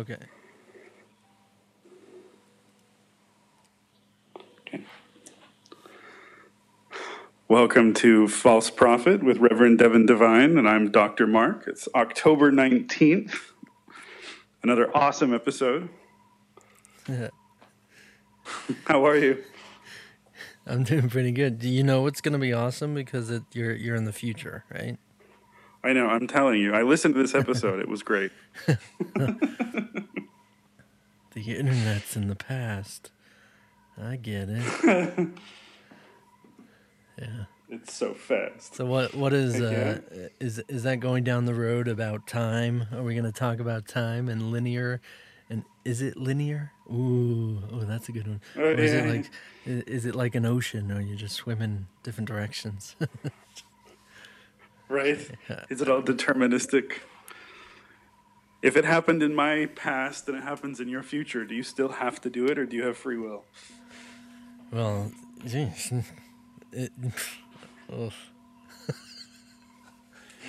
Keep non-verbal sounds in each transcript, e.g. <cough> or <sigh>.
Okay. Welcome to False Prophet with Reverend Devin Devine, and I'm Dr. Mark. It's October 19th. Another awesome episode. How are you? I'm doing pretty good. Do you know what's going to be awesome because it, you're you're in the future, right? I know, I'm telling you. I listened to this episode. it was great. <laughs> <laughs> The internet's in the past. I get it. <laughs> yeah. It's so fast. So what what is uh is is that going down the road about time? Are we going to talk about time and linear and is it linear? Ooh, oh that's a good one. Uh, Or is it like is it like an ocean or you're just swim in different directions? Right? Is it all deterministic? If it happened in my past and it happens in your future, do you still have to do it or do you have free will? well, geez. It, ugh.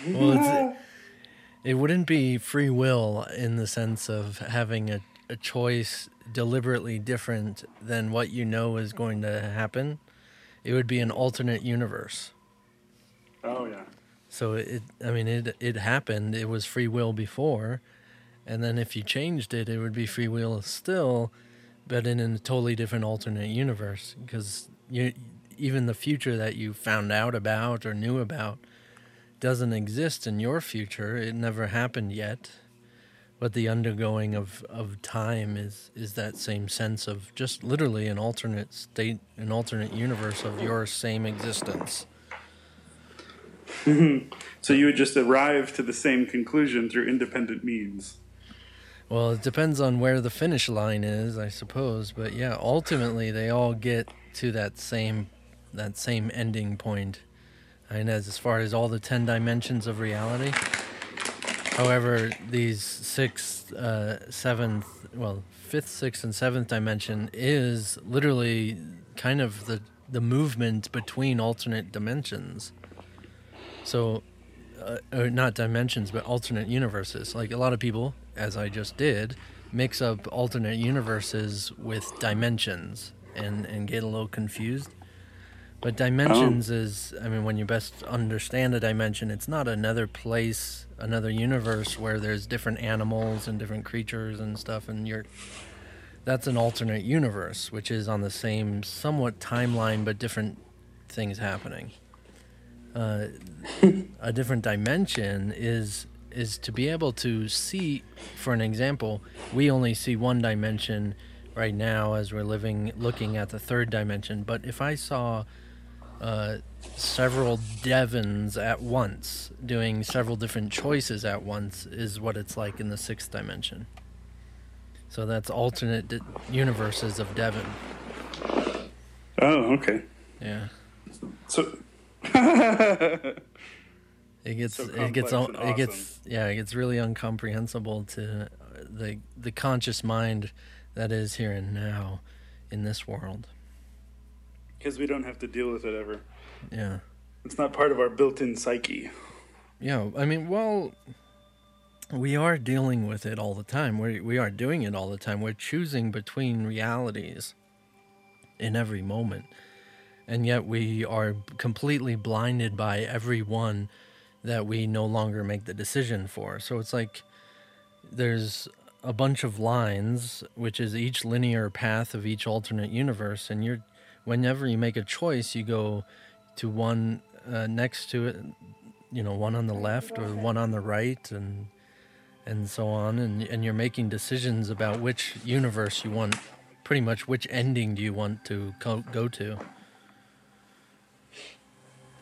well, it's, <laughs> it wouldn't be free will in the sense of having a, a choice deliberately different than what you know is going to happen. It would be an alternate universe. Oh, yeah. So it, I mean, it it happened. It was free will before, and then if you changed it, it would be free will still, but in a totally different alternate universe. Because you, even the future that you found out about or knew about, doesn't exist in your future. It never happened yet. But the undergoing of, of time is is that same sense of just literally an alternate state, an alternate universe of your same existence. So you would just arrive to the same conclusion through independent means. Well, it depends on where the finish line is, I suppose. But yeah, ultimately they all get to that same that same ending point. And as as far as all the ten dimensions of reality. However, these sixth, uh, seventh, well, fifth, sixth, and seventh dimension is literally kind of the the movement between alternate dimensions. So, uh, or not dimensions, but alternate universes. Like a lot of people, as I just did, mix up alternate universes with dimensions and, and get a little confused. But dimensions is, I mean, when you best understand a dimension, it's not another place, another universe where there's different animals and different creatures and stuff, and you're. That's an alternate universe, which is on the same, somewhat timeline, but different things happening uh, <laughs> a different dimension is is to be able to see for an example we only see one dimension right now as we're living looking at the third dimension. But if i saw uh, several Devins at once doing several different choices at once is what it's like in the sixth dimension. So that's alternate di- universes of Devin. Oh, okay. yeah. So <laughs> It gets So it gets and it gets yeah it gets really incomprehensible to the the conscious mind that is here and now in this world. because we don't have to deal with it ever. Yeah. It's not part of our built-in psyche. Yeah, I mean, well, we are dealing with it all the time. We we are doing it all the time. We're choosing between realities in every moment, and yet we are completely blinded by every one that we no longer make the decision for. So it's like there's a bunch of lines, which is each linear path of each alternate universe, and you're whenever you make a choice, you go to one uh, next to it you know one on the left or one on the right and and so on and and you're making decisions about which universe you want pretty much which ending do you want to go, go to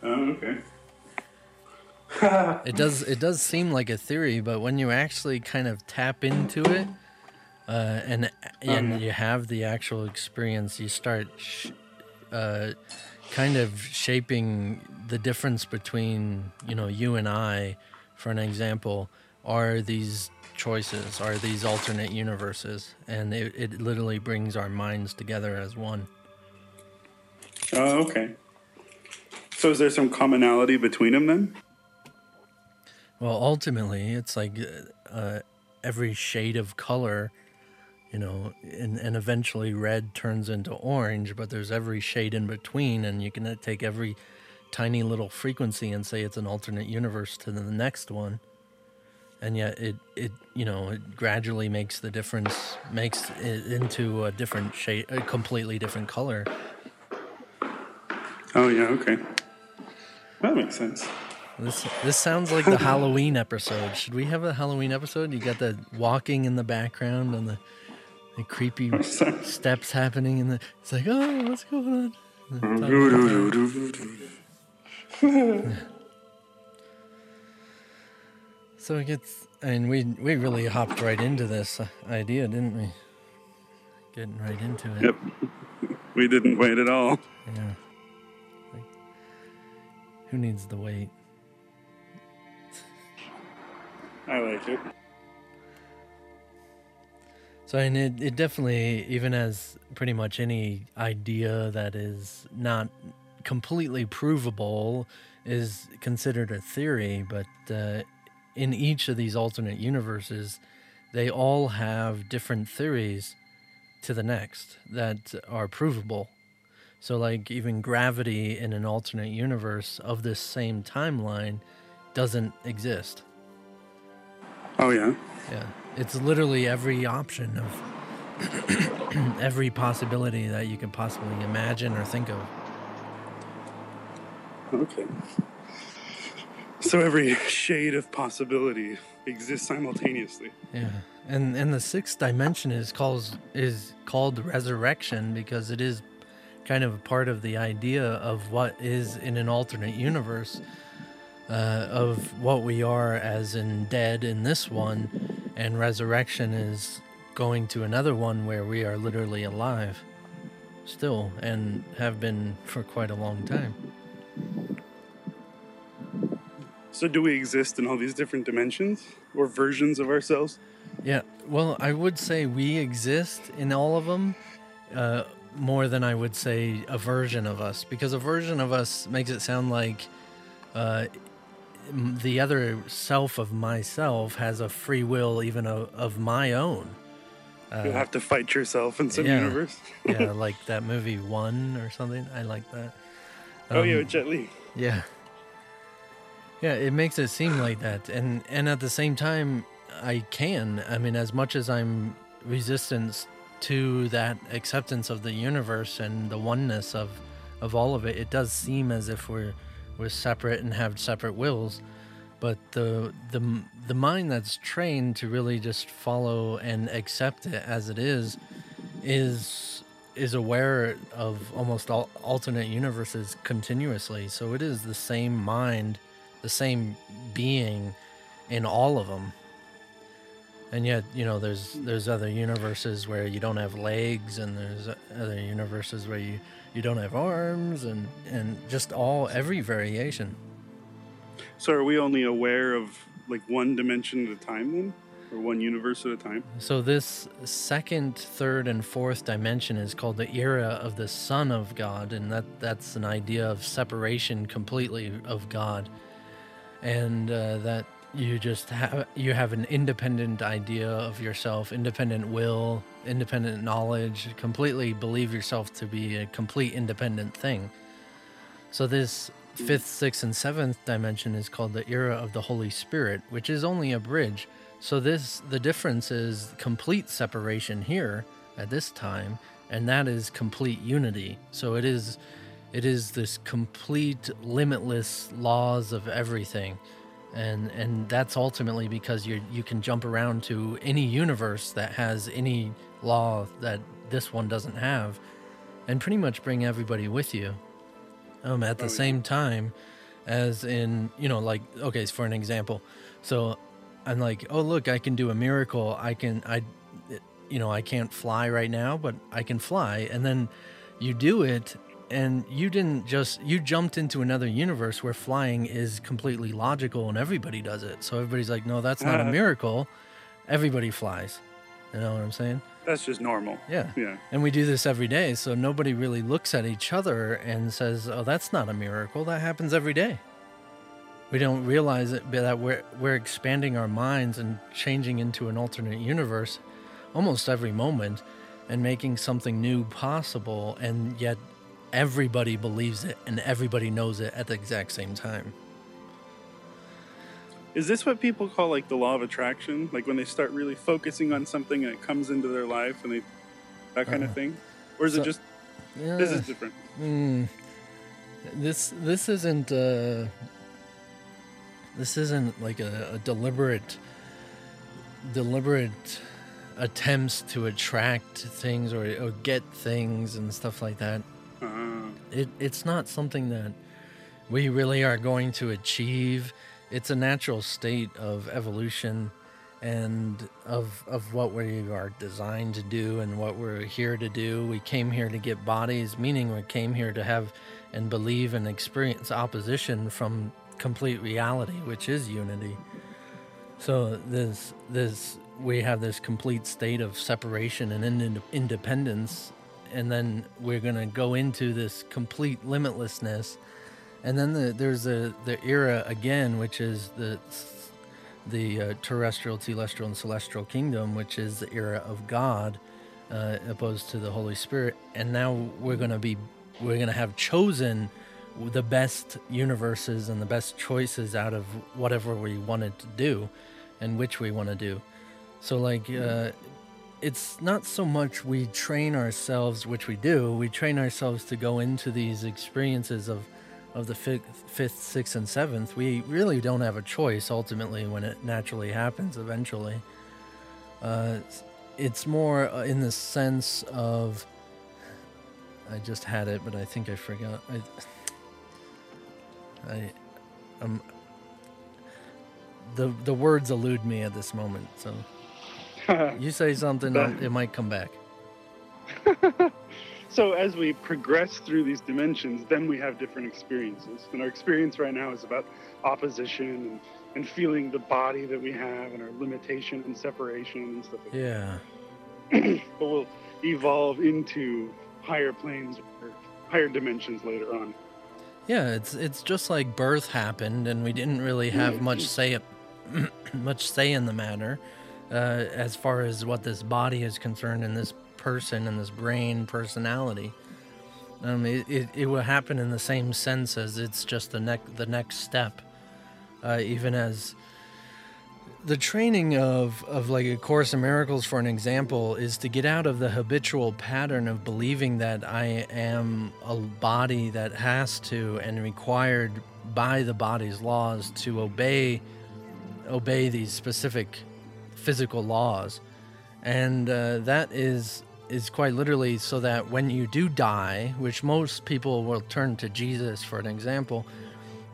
Oh, okay. it does it does seem like a theory but when you actually kind of tap into it uh, and and Okay. you have the actual experience you start sh- uh, kind of shaping the difference between you know you and I for an example are these choices are these alternate universes and it, it literally brings our minds together as one Oh, okay. So is there some commonality between them then? Well, ultimately, it's like uh, every shade of color, you know, and, and eventually red turns into orange, but there's every shade in between, and you can uh, take every tiny little frequency and say it's an alternate universe to the next one. And yet, it, it you know, it gradually makes the difference, makes it into a different shade, a completely different color. Oh, yeah, okay. That makes sense. This this sounds like the <laughs> Halloween episode. Should we have a Halloween episode? You got the walking in the background and the, the creepy <laughs> steps happening in the. It's like, oh, what's going on? <laughs> So it gets. I mean, we we really hopped right into this idea, didn't we? Getting right into it. Yep. We didn't wait at all. Yeah. Who needs the wait? I like it. So and it, it definitely even as pretty much any idea that is not completely provable is considered a theory, but uh, in each of these alternate universes, they all have different theories to the next that are provable. So like even gravity in an alternate universe of this same timeline doesn't exist. Oh, yeah. Yeah, it's literally every option of <clears throat> every possibility that you can possibly imagine or think of. Okay. So every shade of possibility exists simultaneously. Yeah, and and the sixth dimension is called is called resurrection because it is kind of a part of the idea of what is in an alternate universe uh, of what we are as in dead in this one, and resurrection is going to another one where we are literally alive still and have been for quite a long time. So do we exist in all these different dimensions or versions of ourselves? Yeah, well, I would say we exist in all of them uh, more than I would say a version of us, because a version of us makes it sound like uh, the other self of myself has a free will, even o- of my own. you have to fight yourself in some Uh, yeah. universe. yeah, <laughs> like that movie One or something. I like that. oh, yeah, Um, Jet Li. Yeah. Yeah, it makes it seem like that. And and at the same time I can. I mean as much as I'm resistant to that acceptance of the universe and the oneness of of all of it, it does seem as if we're we're separate and have separate wills. But the the the mind that's trained to really just follow and accept it as it is is is aware of almost all alternate universes continuously. So it is the same mind, the same being in all of them. And yet, you know, there's there's other universes where you don't have legs, and there's other universes where you you don't have arms, and and just all every variation. So are we only aware of like one dimension at a time then? Or one universe at a time? So this second, third, and fourth dimension is called the era of the Son of God, and that that's an idea of separation completely of God, and uh, that you just have you have an independent idea of yourself, independent will, independent knowledge, completely believe yourself to be a complete independent thing. So this fifth, sixth, and seventh dimension is called the era of the Holy Spirit, which is only a bridge. So this the difference is complete separation here at this time, and that is complete unity. So it is it is this complete limitless laws of everything and and that's ultimately because you you can jump around to any universe that has any law that this one doesn't have and pretty much bring everybody with you um, at the Oh, yeah. same time as in you know like okay for an example so i'm like oh look i can do a miracle i can i you know i can't fly right now but i can fly and then you do it and you didn't just you jumped into another universe where flying is completely logical and everybody does it so everybody's like no that's not a <laughs> miracle everybody flies you know what i'm saying That's just normal. yeah Yeah. and we do this every day, so nobody really looks at each other and says, "Oh, that's not a miracle. That happens every day." We don't realize it, but that we're we're expanding our minds and changing into an alternate universe almost every moment and making something new possible, and yet everybody believes it and everybody knows it at the exact same time. Is this what people call like the law of attraction? Like when they start really focusing on something and it comes into their life and they that kind of Uh, thing? Or is so- it just Yeah. this is different? Mm, this this isn't uh, this isn't like a, a deliberate deliberate attempts to attract things or, or get things and stuff like that. It it's not something that we really are going to achieve. It's a natural state of evolution and of of what we are designed to do and what we're here to do. We came here to get bodies, meaning we came here to have and believe and experience opposition from complete reality, which is unity. So this this we have this complete state of separation and ind- independence, and then we're gonna go into this complete limitlessness, and then the, there's a the era again, which is the the uh, terrestrial, telestial, and celestial kingdom, which is the era of God, uh, opposed to the Holy Spirit, and now we're gonna be we're gonna have chosen the best universes and the best choices out of whatever we wanted to do and which we want to do. So, like, uh, it's not so much we train ourselves, which we do, we train ourselves to go into these experiences of, of the fifth, fifth, sixth, and seventh. We really don't have a choice ultimately when it naturally happens eventually. Uh, it's- more uh, in the sense of. I just had it, but I think I forgot. I, I, um, the the words elude me at this moment. So <laughs> you say something, I'll- it might come back. <laughs> so as we progress through these dimensions, then we have different experiences. And our experience right now is about opposition and, and feeling the body that we have and our limitation and separation and stuff like Yeah, that. <clears throat> But we'll evolve into higher planes or higher dimensions later on. yeah. It's it's just like birth happened, and we didn't really have mm. much say <clears throat> much say in the matter, uh, as far as what this body is concerned, and this person and this brain personality. Um, it, it, it will happen in the same sense as it's just the next the next step, uh, even as the training of, of like a course in miracles for an example is to get out of the habitual pattern of believing that i am a body that has to and required by the body's laws to obey obey these specific physical laws and uh, that is is quite literally so that when you do die which most people will turn to jesus for an example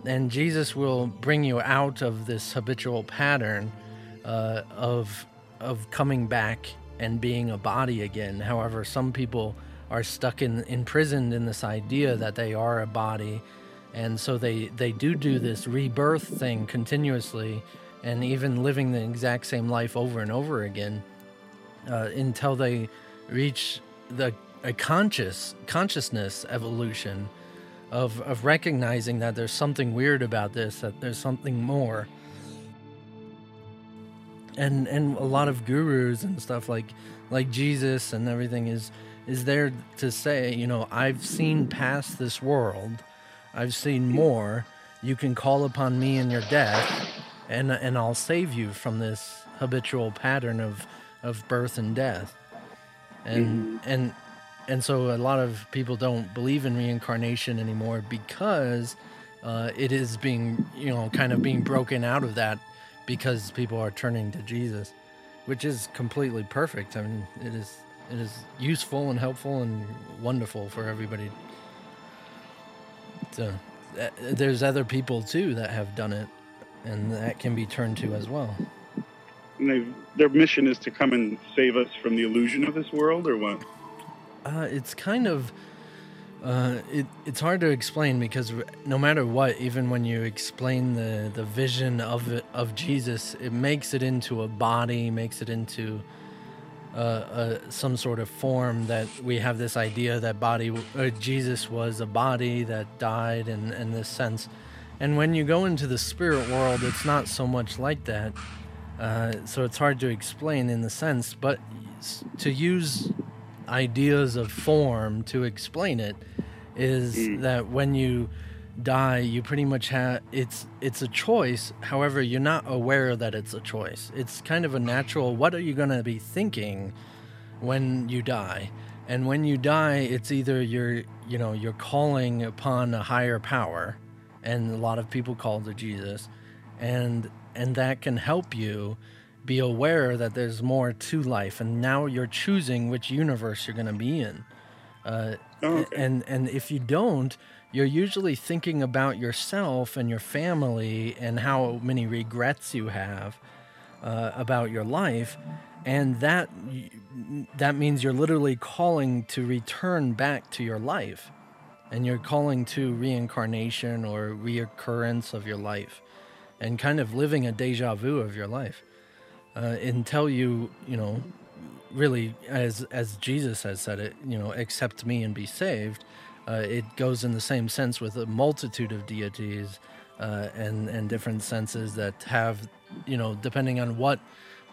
and Jesus will bring you out of this habitual pattern uh, of of coming back and being a body again. However, some people are stuck in imprisoned in this idea that they are a body, and so they they do do this rebirth thing continuously, and even living the exact same life over and over again uh, until they reach the a conscious consciousness evolution of of recognizing that there's something weird about this, that there's something more. And and a lot of gurus and stuff like like Jesus and everything is is there to say, you know, I've seen past this world. I've seen more. You can call upon me in your death and and I'll save you from this habitual pattern of of birth and death. And and and so a lot of people don't believe in reincarnation anymore because uh, it is being you know kind of being broken out of that because people are turning to Jesus, which is completely perfect. I mean, it is it is useful and helpful and wonderful for everybody. So uh, there's other people too that have done it, and that can be turned to as well. And their mission is to come and save us from the illusion of this world, or what? Uh, it's kind of uh, it, it's hard to explain because no matter what, even when you explain the, the vision of it, of Jesus, it makes it into a body, makes it into uh, some sort of form that we have this idea that body uh, Jesus was a body that died in, in this sense. And when you go into the spirit world, it's not so much like that. Uh, so it's hard to explain in the sense, but to use ideas of form to explain it is mm. that when you die you pretty much have it's it's a choice however you're not aware that it's a choice it's kind of a natural what are you going to be thinking when you die and when you die it's either you're you know you're calling upon a higher power and a lot of people call to jesus. And and that can help you be aware that there's more to life. And now you're choosing which universe you're going to be in. Uh, oh, okay. and and if you don't you're usually thinking about yourself and your family and how many regrets you have uh, about your life. And that that means you're literally calling to return back to your life and you're calling to reincarnation or reoccurrence of your life and kind of living a deja vu of your life uh, until you, you know, really, as as Jesus has said it, you know, accept me and be saved. Uh, it goes in the same sense with a multitude of deities uh, and and different senses that have, you know, depending on what,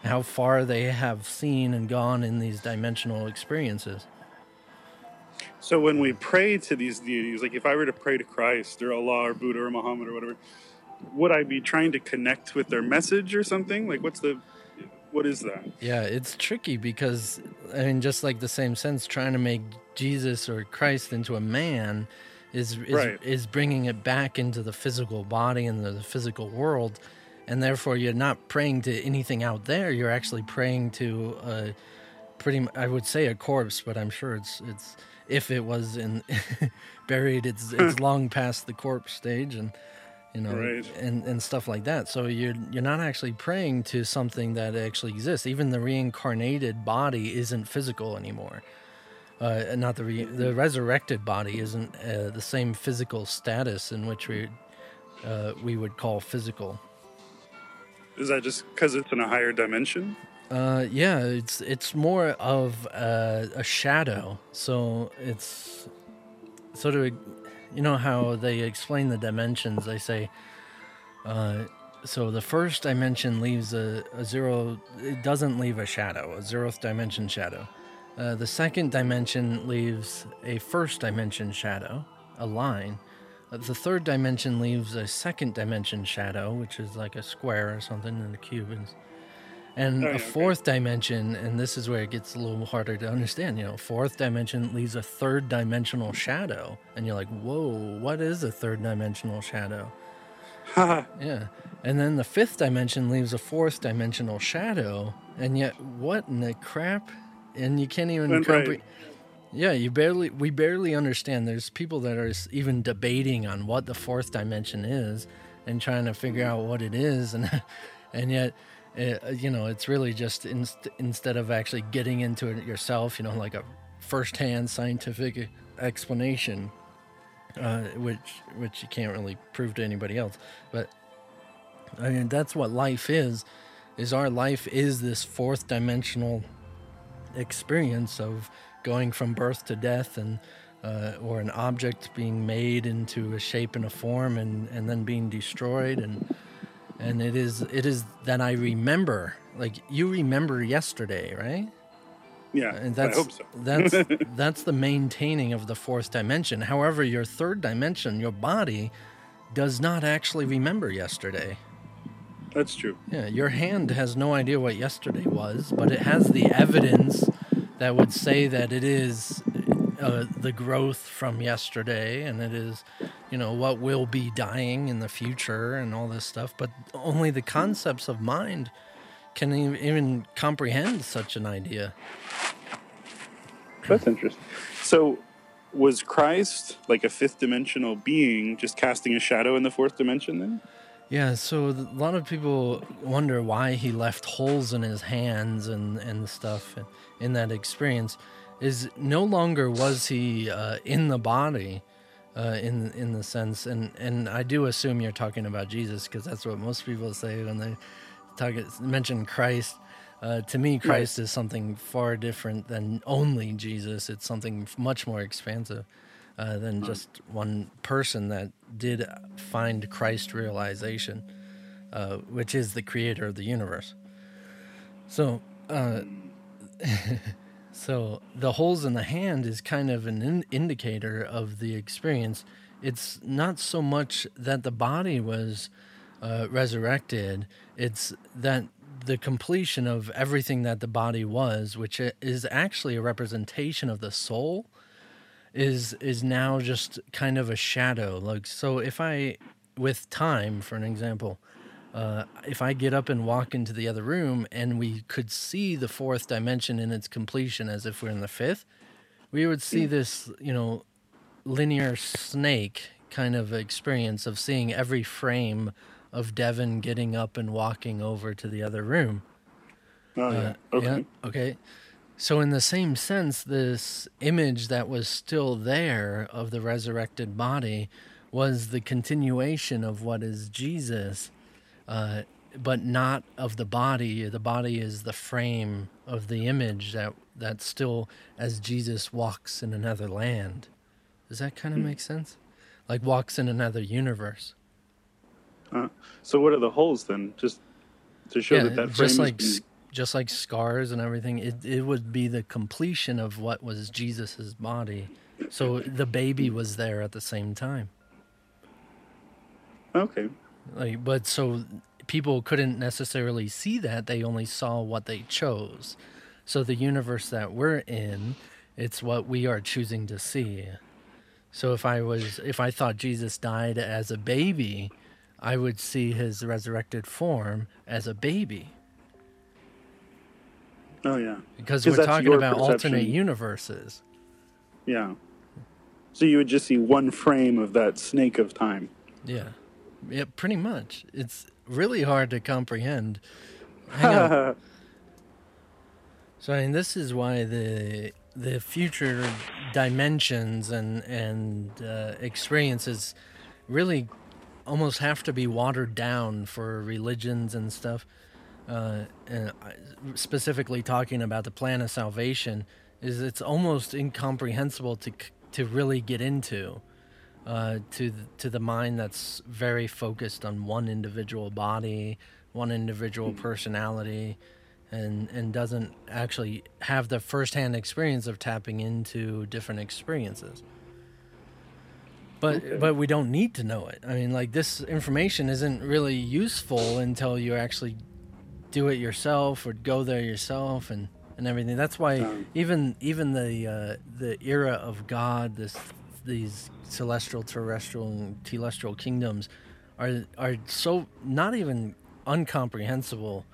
how far they have seen and gone in these dimensional experiences. So when we pray to these deities, like if I were to pray to Christ or Allah or Buddha or Muhammad or whatever, would I be trying to connect with their message or something? Like what's the what is that? Yeah, it's tricky because I mean, just like the same sense, trying to make Jesus or Christ into a man is is, right. is bringing it back into the physical body and the physical world, and therefore you're not praying to anything out there. You're actually praying to a pretty, I would say, a corpse, but I'm sure it's it's if it was in <laughs> buried, it's it's <laughs> long past the corpse stage and you know, right. and, and stuff like that. So you're you're not actually praying to something that actually exists. Even the reincarnated body isn't physical anymore. Uh, not the re- the resurrected body isn't uh, the same physical status in which we uh, we would call physical. Is that just because it's in a higher dimension? Uh, yeah, it's it's more of a, a shadow. So it's sort of you know how they explain the dimensions? They say, uh, so the first dimension leaves a, a, zero, it doesn't leave a shadow, a zeroth dimension shadow. Uh, the second dimension leaves a first dimension shadow, a line. Uh, the third dimension leaves a second dimension shadow, which is like a square or something in the cube. And, and oh, a fourth okay. dimension, and this is where it gets a little harder to understand. You know, fourth dimension leaves a third dimensional shadow, and you're like, "Whoa, what is a third dimensional shadow?" yeah, and then the fifth dimension leaves a fourth dimensional shadow, and yet, what in the crap? And you can't even comprehend. Yeah, you barely we barely understand. There's people that are even debating on what the fourth dimension is and trying to figure mm-hmm. out what it is, and <laughs> and yet it, uh, you know, it's really just instead of actually getting into it yourself, you know, like a firsthand scientific explanation, uh, which which you can't really prove to anybody else. But I mean, that's what life is. Is our life is this fourth dimensional experience of going from birth to death and uh, or an object being made into a shape and a form and, and then being destroyed and and it is it is that I remember. Like you remember yesterday, right? Yeah, and that's I hope so. <laughs> that's that's the maintaining of the fourth dimension. However, your third dimension, your body, does not actually remember yesterday. That's true. Yeah, your hand has no idea what yesterday was, but it has the evidence that would say that it is uh, the growth from yesterday, and it is, you know, what will be dying in the future, and all this stuff. But only the concepts of mind can even comprehend such an idea. That's interesting. So, was Christ like a fifth dimensional being just casting a shadow in the fourth dimension then? Yeah, so a lot of people wonder why he left holes in his hands and, and stuff in that experience. Is no longer was he uh, in the body, uh, in in the sense, and and I do assume you're talking about Jesus because that's what most people say when they talk mention Christ. Uh, to me, Christ right. is something far different than only Jesus. It's something much more expansive uh, than hmm. just one person that did find Christ realization, uh, which is the creator of the universe. So, uh, <laughs> so the holes in the hand is kind of an in- indicator of the experience. It's not so much that the body was uh, resurrected; it's that the completion of everything that the body was, which is actually a representation of the soul, is is now just kind of a shadow. Like so, if I, with time, for an example, uh, if I get up and walk into the other room and we could see the fourth dimension in its completion as if we're in the fifth, we would see this, you know, linear snake kind of experience of seeing every frame of Devin getting up and walking over to the other room. Oh, yeah. Uh, okay. Yeah, okay. So, in the same sense, this image that was still there of the resurrected body was the continuation of what is Jesus, uh, but not of the body. The body is the frame of the image that, that still, as Jesus walks in another land. Does that kind of hmm. make sense? Like walks in another universe. Uh, so what are the holes then? Just to show yeah, that that frame just like been... just like scars and everything. It it would be the completion of what was Jesus's body. So the baby was there at the same time. Okay. Like, but so people couldn't necessarily see that; they only saw what they chose. So the universe that we're in, it's what we are choosing to see. So if I was, if I thought Jesus died as a baby, I would see his resurrected form as a baby. Oh yeah. Because we're talking about perception. alternate universes. Yeah. So you would just see one frame of that snake of time. Yeah. Yeah, pretty much. It's really hard to comprehend. <laughs> So I mean this is why the the future dimensions and and uh, experiences really almost have to be watered down for religions and stuff. Uh, and specifically talking about the plan of salvation, is it's almost incomprehensible to to really get into. Uh, to the, to the mind that's very focused on one individual body, one individual hmm. personality, and and doesn't actually have the firsthand experience of tapping into different experiences but okay. but we don't need to know it. I mean, like this information isn't really useful until you actually do it yourself or go there yourself and and everything. That's why even even the uh, the era of God, this these celestial, terrestrial, and telestial kingdoms are are so not even uncomprehensible.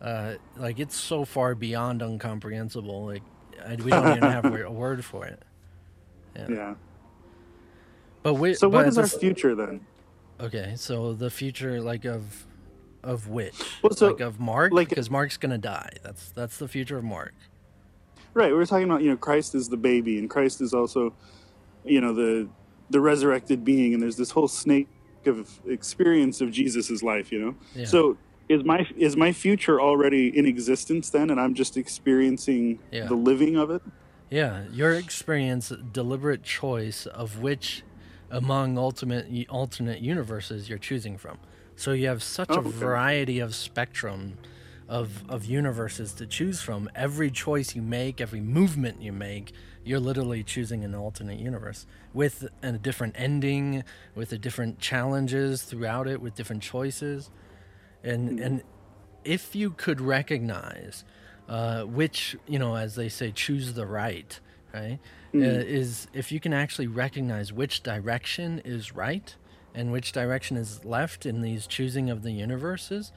Uh, like it's so far beyond uncomprehensible. Like we don't even have a <laughs> word for it. Yeah. yeah. But we, so what is our future then? Okay, so the future like of of which? Well, so, like of Mark, like, because Mark's gonna die. That's that's the future of Mark. Right. We are talking about you know Christ is the baby, and Christ is also, you know, the the resurrected being, and there's this whole snake of experience of Jesus's life. You know, yeah. so is my is my future already in existence then, and I'm just experiencing yeah. the living of it? Yeah, your experience, deliberate choice of which among ultimate alternate universes you're choosing from. So you have such oh, a variety of spectrum of of universes to choose from. Every choice you make, every movement you make, you're literally choosing an alternate universe with a different ending, with a different challenges throughout it, with different choices, and mm-hmm. and if you could recognize uh, which you know, as they say, choose the right right? Uh, is if you can actually recognize which direction is right and which direction is left in these choosing of the universes,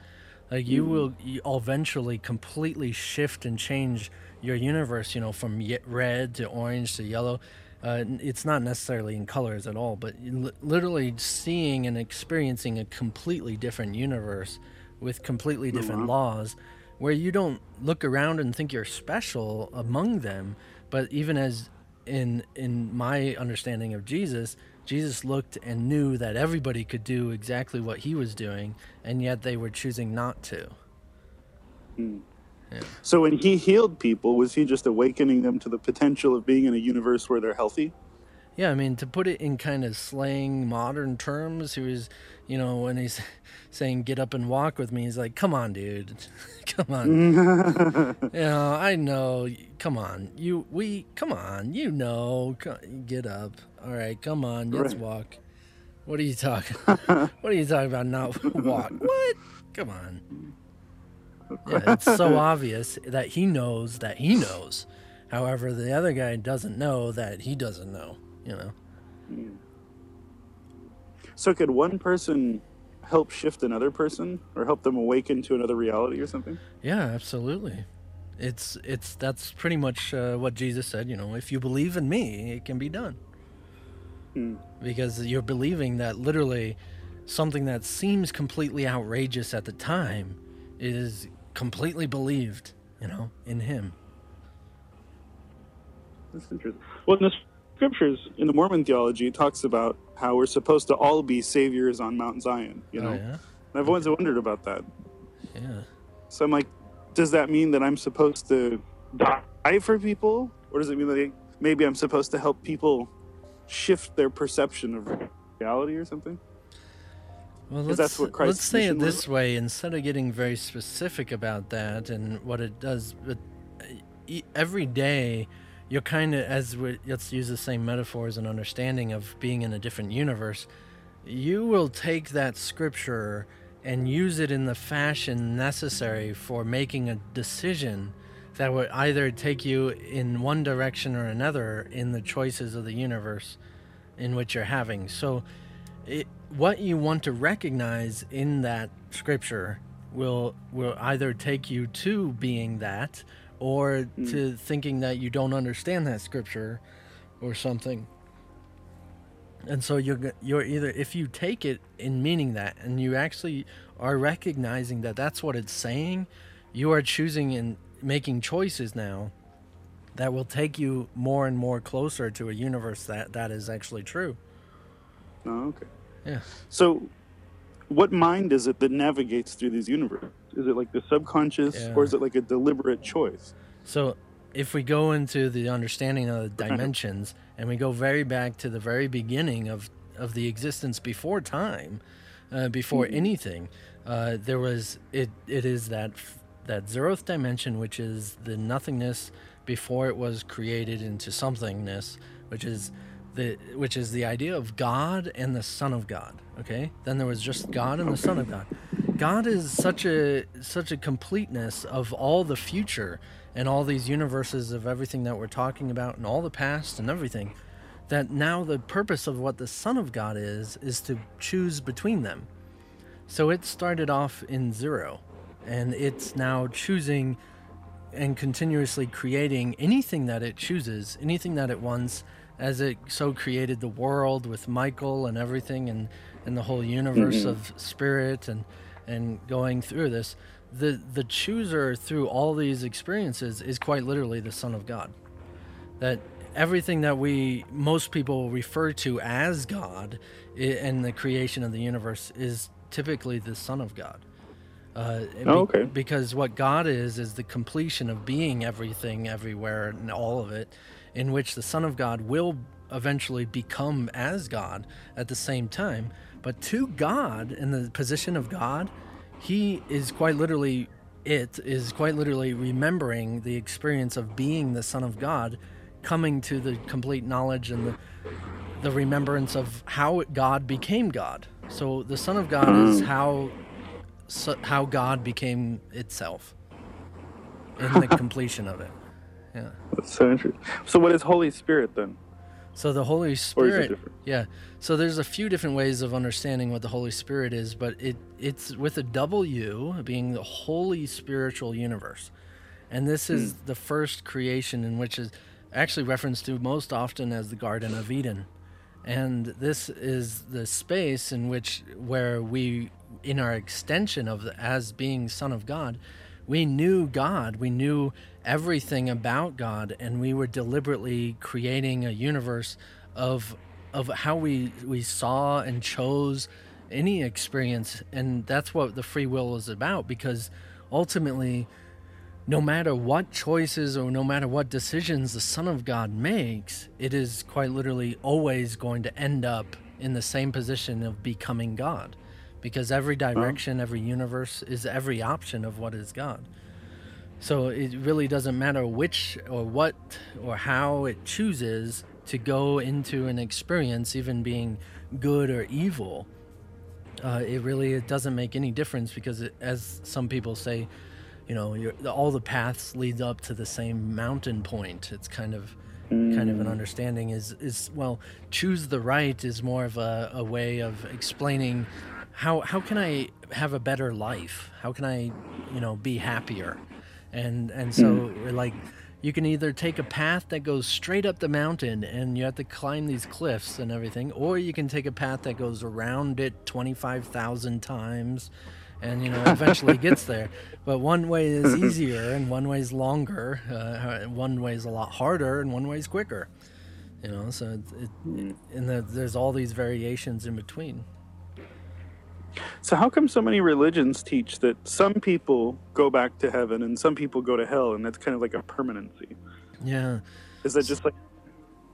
like you will you eventually completely shift and change your universe. You know, from ye- red to orange to yellow. Uh, it's not necessarily in colors at all, but li- literally seeing and experiencing a completely different universe with completely different laws where you don't look around and think you're special among them but even as in in my understanding of Jesus Jesus looked and knew that everybody could do exactly what he was doing and yet they were choosing not to So when he healed people, was he just awakening them to the potential of being in a universe where they're healthy? Yeah, I mean, to put it in kind of slang modern terms, he was, you know, when he's <laughs> saying "get up and walk with me," he's like, "Come on, dude, <laughs> come on." <laughs> you know, I know. Come on, you, we, come on, you know, get up. All right, come on, let's Right. walk. What are you talking? what are you talking about? Not walk? What? Come on. Yeah, <laughs> it's so obvious that he knows that he knows. However, the other guy doesn't know that he doesn't know. You know. So could one person help shift another person or help them awaken to another reality or something? Yeah, absolutely. It's it's that's pretty much uh, what Jesus said. You know, if you believe in me, it can be done. Hmm. Because you're believing that literally something that seems completely outrageous at the time is completely believed. You know, in Him. That's interesting. Well, in the scriptures, in the Mormon theology, it talks about how we're supposed to all be saviors on Mount Zion. You oh, know, Oh, yeah. and I've always wondered about that. Yeah. So I'm like, does that mean that I'm supposed to die for people, or does it mean that maybe I'm supposed to help people shift their perception of reality or something? Well, let's, that's what Christ's let's say it mission was. this way instead of getting very specific about that and what it does, but uh, every day you're kind of, as we, let's use the same metaphors and understanding of being in a different universe, you will take that scripture and use it in the fashion necessary for making a decision that would either take you in one direction or another in the choices of the universe in which you're having. So, it, what you want to recognize in that scripture will will either take you to being that or hmm. to thinking that you don't understand that scripture or something. And so you're you're either if you take it in meaning that and you actually are recognizing that that's what it's saying you are choosing and making choices now that will take you more and more closer to a universe that that is actually true. Oh, okay. Yeah So, what mind is it that navigates through these universes? Is it like the subconscious, Yeah. or is it like a deliberate choice? So, if we go into the understanding of the dimensions and we go very back to the very beginning of, of the existence before time, uh, before anything, uh, there was it. It is that that zeroth dimension, which is the nothingness before it was created into somethingness, which is the which is the idea of God and the Son of God. Okay, then there was just God and the Son of God. God is such a such a completeness of all the future and all these universes of everything that we're talking about and all the past and everything that now the purpose of what the Son of God is is to choose between them. So it started off in zero and it's now choosing and continuously creating anything that it chooses, anything that it wants, as it so created the world with Michael and everything, and and the whole universe of spirit and and going through this. The the chooser through all these experiences is quite literally the Son of God. That everything that we most people refer to as God and the creation of the universe is typically the Son of God. Uh, Oh, be- okay. Because what God is is the completion of being everything, everywhere, and all of it, in which the Son of God will eventually become as God at the same time. But to God, in the position of God, He is quite literally, it is quite literally remembering the experience of being the Son of God, coming to the complete knowledge and the the remembrance of how God became God. So the Son of God is hmm. how so, how God became itself in the <laughs> completion of it. Yeah. That's so interesting. So, what is Holy Spirit then? So the Holy Or is it Spirit, different? yeah. So there's a few different ways of understanding what the Holy Spirit is, but it it's with a W being the holy spiritual universe, and this is Hmm. the first creation in which is actually referenced to most often as the Garden of Eden, and this is the space in which where we in our extension of the, as being Son of God, we knew God, we knew everything about God, and we were deliberately creating a universe of of how we we saw and chose any experience, and that's what the free will is about. Because ultimately, no matter what choices or no matter what decisions the Son of God makes, it is quite literally always going to end up in the same position of becoming God. Because every direction, every universe is every option of what is God. So it really doesn't matter which or what or how it chooses to go into an experience, even being good or evil. Uh, it really it doesn't make any difference because, it, as some people say, you know, you're, all the paths lead up to the same mountain point. It's kind of kind of an understanding is is well, choose the right is more of a, a way of explaining how how can I have a better life? How can I, you know, be happier? And and so like you can either take a path that goes straight up the mountain and you have to climb these cliffs and everything, or you can take a path that goes around it 25,000 times and you know <laughs> eventually gets there. But one way is easier and one way is longer. Uh, one way is a lot harder and one way is quicker. You know, so it, it, and the, there's all these variations in between. So, how come so many religions teach that some people go back to heaven and some people go to hell, and that's kind of like a permanency? Yeah. Is that just like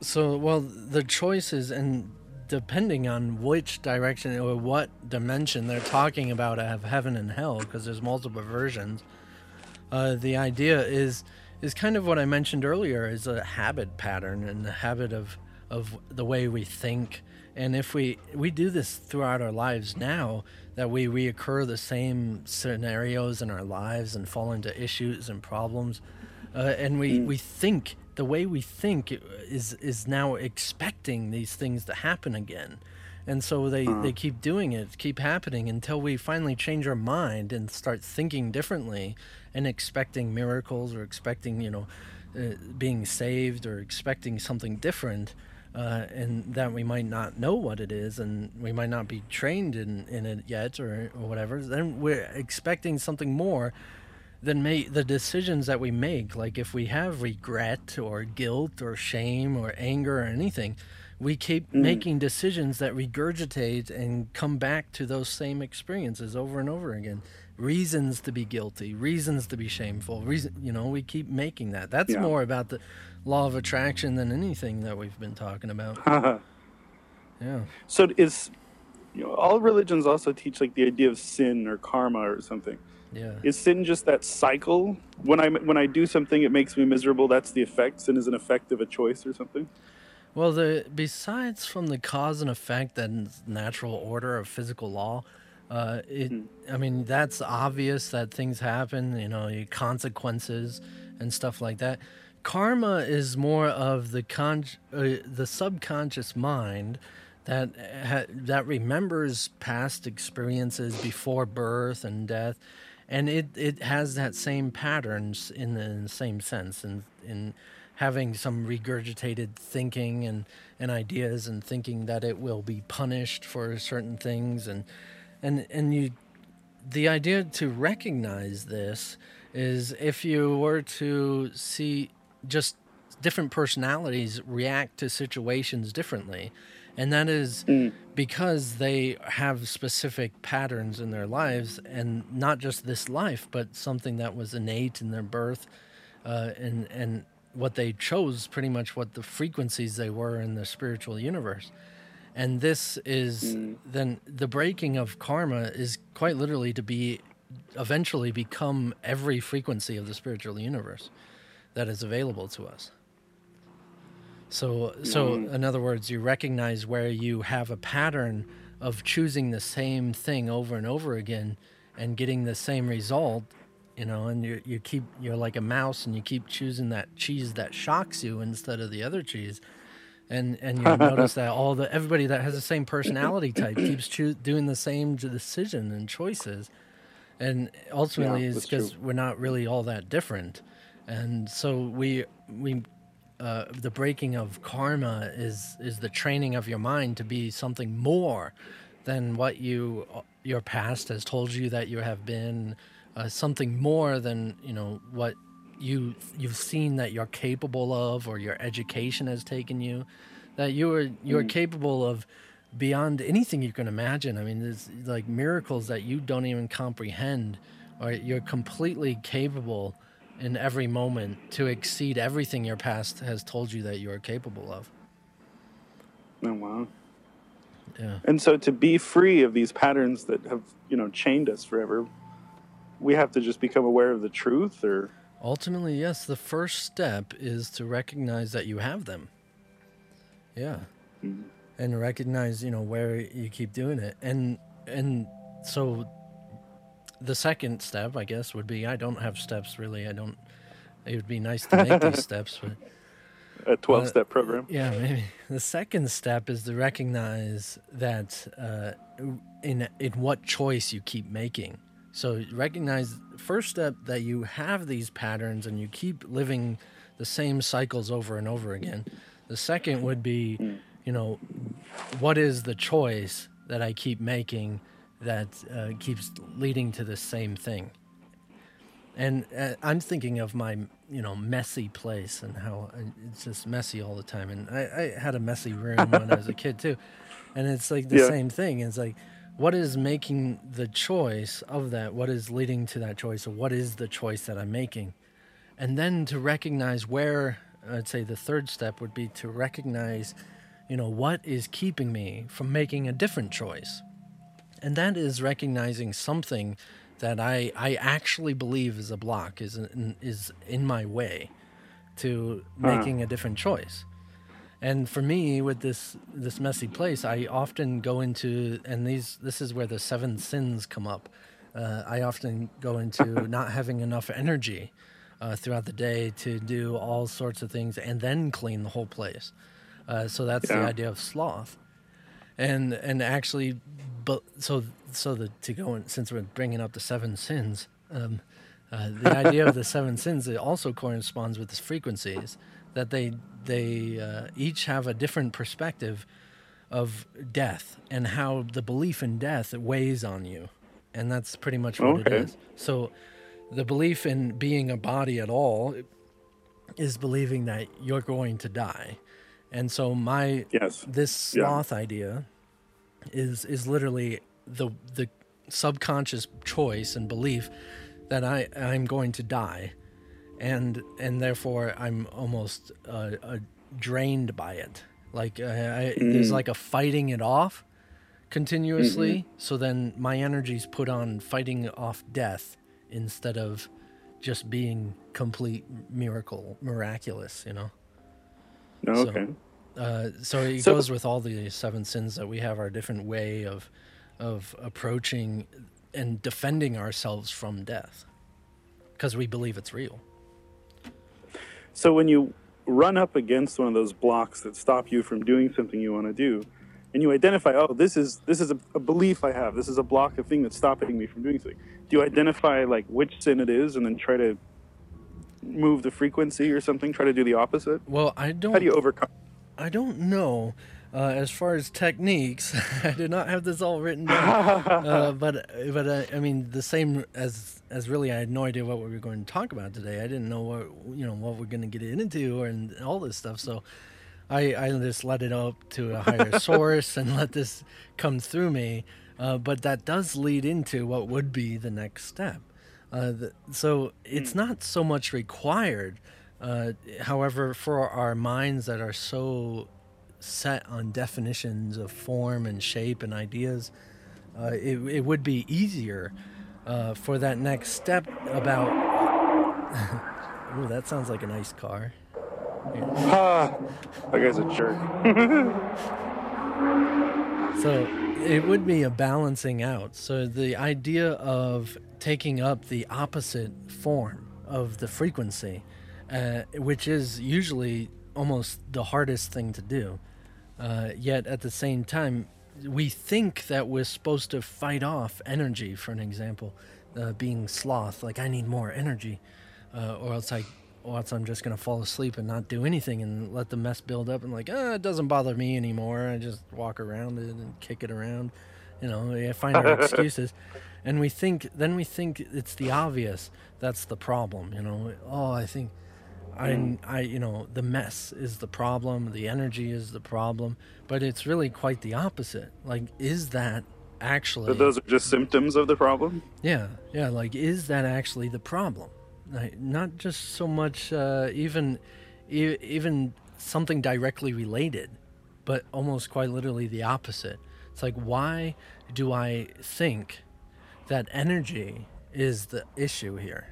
So, well, the choices and depending on which direction or what dimension they're talking about of heaven and hell, because there's multiple versions. Uh, the idea is is kind of what I mentioned earlier is a habit pattern and the habit of of the way we think. And if we we do this throughout our lives now, that we reoccur the same scenarios in our lives and fall into issues and problems, uh, and we, we think the way we think is is now expecting these things to happen again. And so they, they keep doing it keep happening until we finally change our mind and start thinking differently and expecting miracles or expecting you know uh, being saved or expecting something different uh, and that we might not know what it is and we might not be trained in, in it yet or, or whatever then we're expecting something more than may the decisions that we make. Like if we have regret or guilt or shame or anger or anything we keep making decisions that regurgitate and come back to those same experiences over and over again. Reasons to be guilty reasons to be shameful reason you know we keep making that. That's Yeah. more about the law of attraction than anything that we've been talking about <laughs> yeah so? Is you know, all religions also teach like the idea of sin or karma or something? yeah Is sin just that cycle? When I when I do something, it makes me miserable. That's the effect. Sin is an effect of a choice or something. Well, the besides from the cause and effect and natural order of physical law, uh, it I mean that's obvious that things happen. You know, consequences and stuff like that. Karma is more of the con uh, the subconscious mind that ha- that remembers past experiences before birth and death, and it, it has that same patterns in the, in the same sense in in having some regurgitated thinking and, and ideas and thinking that it will be punished for certain things and and and you the idea to recognize this is if you were to see just different personalities react to situations differently. And that is because they have specific patterns in their lives and not just this life but something that was innate in their birth uh, and and what they chose pretty much what the frequencies they were in the spiritual universe. And this is then the breaking of karma is quite literally to be eventually become every frequency of the spiritual universe that is available to us so so mm. in other words you recognize where you have a pattern of choosing the same thing over and over again and getting the same result you know, and you you keep you're like a mouse and you keep choosing that cheese that shocks you instead of the other cheese. And and you <laughs> notice that all the everybody that has the same personality type keeps choo- doing the same decision and choices. And ultimately Yeah, it's because we're not really all that different. And so we we uh, the breaking of karma is is the training of your mind to be something more than what you your past has told you that you have been uh, something more than you know what you you've seen that you're capable of or your education has taken you that you are you're capable of beyond anything you can imagine. I mean there's like miracles that you don't even comprehend or you're completely capable in every moment to exceed everything your past has told you that you are capable of Oh, wow. yeah And so to be free of these patterns that have, you know, chained us forever, we have to just become aware of the truth or Ultimately, yes, the first step is to recognize that you have them. Yeah. Mm-hmm. And recognize, you know, where you keep doing it. And and so the second step, I guess, would be I don't have steps really. I don't it would be nice to make these <laughs> steps, but a 12 step program. yeah, maybe. The second step is to recognize that uh, in in what choice you keep making. So recognize first step that you have these patterns and you keep living the same cycles over and over again. The second would be, you know, what is the choice that I keep making that uh, keeps leading to the same thing? And uh, I'm thinking of my, you know, messy place and how it's just messy all the time. And I, I had a messy room when I was a kid too. <laughs> And it's like the Yeah. same thing. It's like, what is making the choice of that? What is leading to that choice? Or what is the choice that I'm making? And then to recognize where, I'd say the third step would be to recognize, you know, what is keeping me from making a different choice and that is recognizing something that I I actually believe is a block is in, is in my way to making a different choice. And for me, with this this messy place, I often go into and these this is where the seven sins come up. Uh, I often go into <laughs> not having enough energy uh, throughout the day to do all sorts of things and then clean the whole place. Uh, so that's the idea of sloth and and actually but so so the to go in since we're bringing up the seven sins um uh, the idea of the seven sins it also corresponds with the frequencies that they they uh, each have a different perspective of death and how the belief in death weighs on you and that's pretty much what it Okay. is so the belief in being a body at all is believing that you're going to die and so my Yes. this Yeah. idea is is literally the the subconscious choice and belief that I I'm going to die, and and therefore I'm almost uh, uh, drained by it. Like uh, I, there's like a fighting it off continuously. So then my energy's put on fighting off death instead of just being complete miracle miraculous. You know. No, So- okay. Uh, so it So- goes with all the seven sins that we have our different way of of approaching and defending ourselves from death because we believe it's real. So when you run up against one of those blocks that stop you from doing something you want to do, and you identify, oh, this is this is a, a belief I have. This is a block, a thing that's stopping me from doing something. Do you identify like which sin it is, and then try to move the frequency or something? Try to do the opposite. Well, I don't How do you overcome? I don't know. Uh, as far as techniques, <laughs> I did not have this all written down. <laughs> uh, but but uh, I mean, the same as as really, I had no idea what we were going to talk about today. I didn't know what you know what we're going to get into or and all this stuff. So I I just let it up to a higher <laughs> source and let this come through me. Uh, but that does lead into what would be the next step. Uh, the, so it's not so much required. Uh, however, for our minds that are so set on definitions of form and shape and ideas, uh, it, it would be easier uh, for that next step about. <laughs> Ooh, that sounds like a nice car. Ah, <laughs> that guy's a jerk. <laughs> So it would be a balancing out. So the idea of taking up the opposite form of the frequency, uh, which is usually almost the hardest thing to do. Uh, yet at the same time, we think that we're supposed to fight off energy, for an example, uh, being sloth, like I need more energy, uh, or else I, or else I'm just gonna fall asleep and not do anything and let the mess build up and like, ah, it doesn't bother me anymore. I just walk around it and kick it around, you know. I find our <laughs> excuses, and we think then we think it's the obvious that's the problem, you know. Oh, I think. I, I, you know, the mess is the problem, the energy is the problem, but it's really quite the opposite. Like, is that actually? But those are just symptoms of the problem. Yeah, yeah. Like, is that actually the problem? Like, not just so much uh, even, e- even something directly related, but almost quite literally the opposite. It's like, why do I think that energy is the issue here?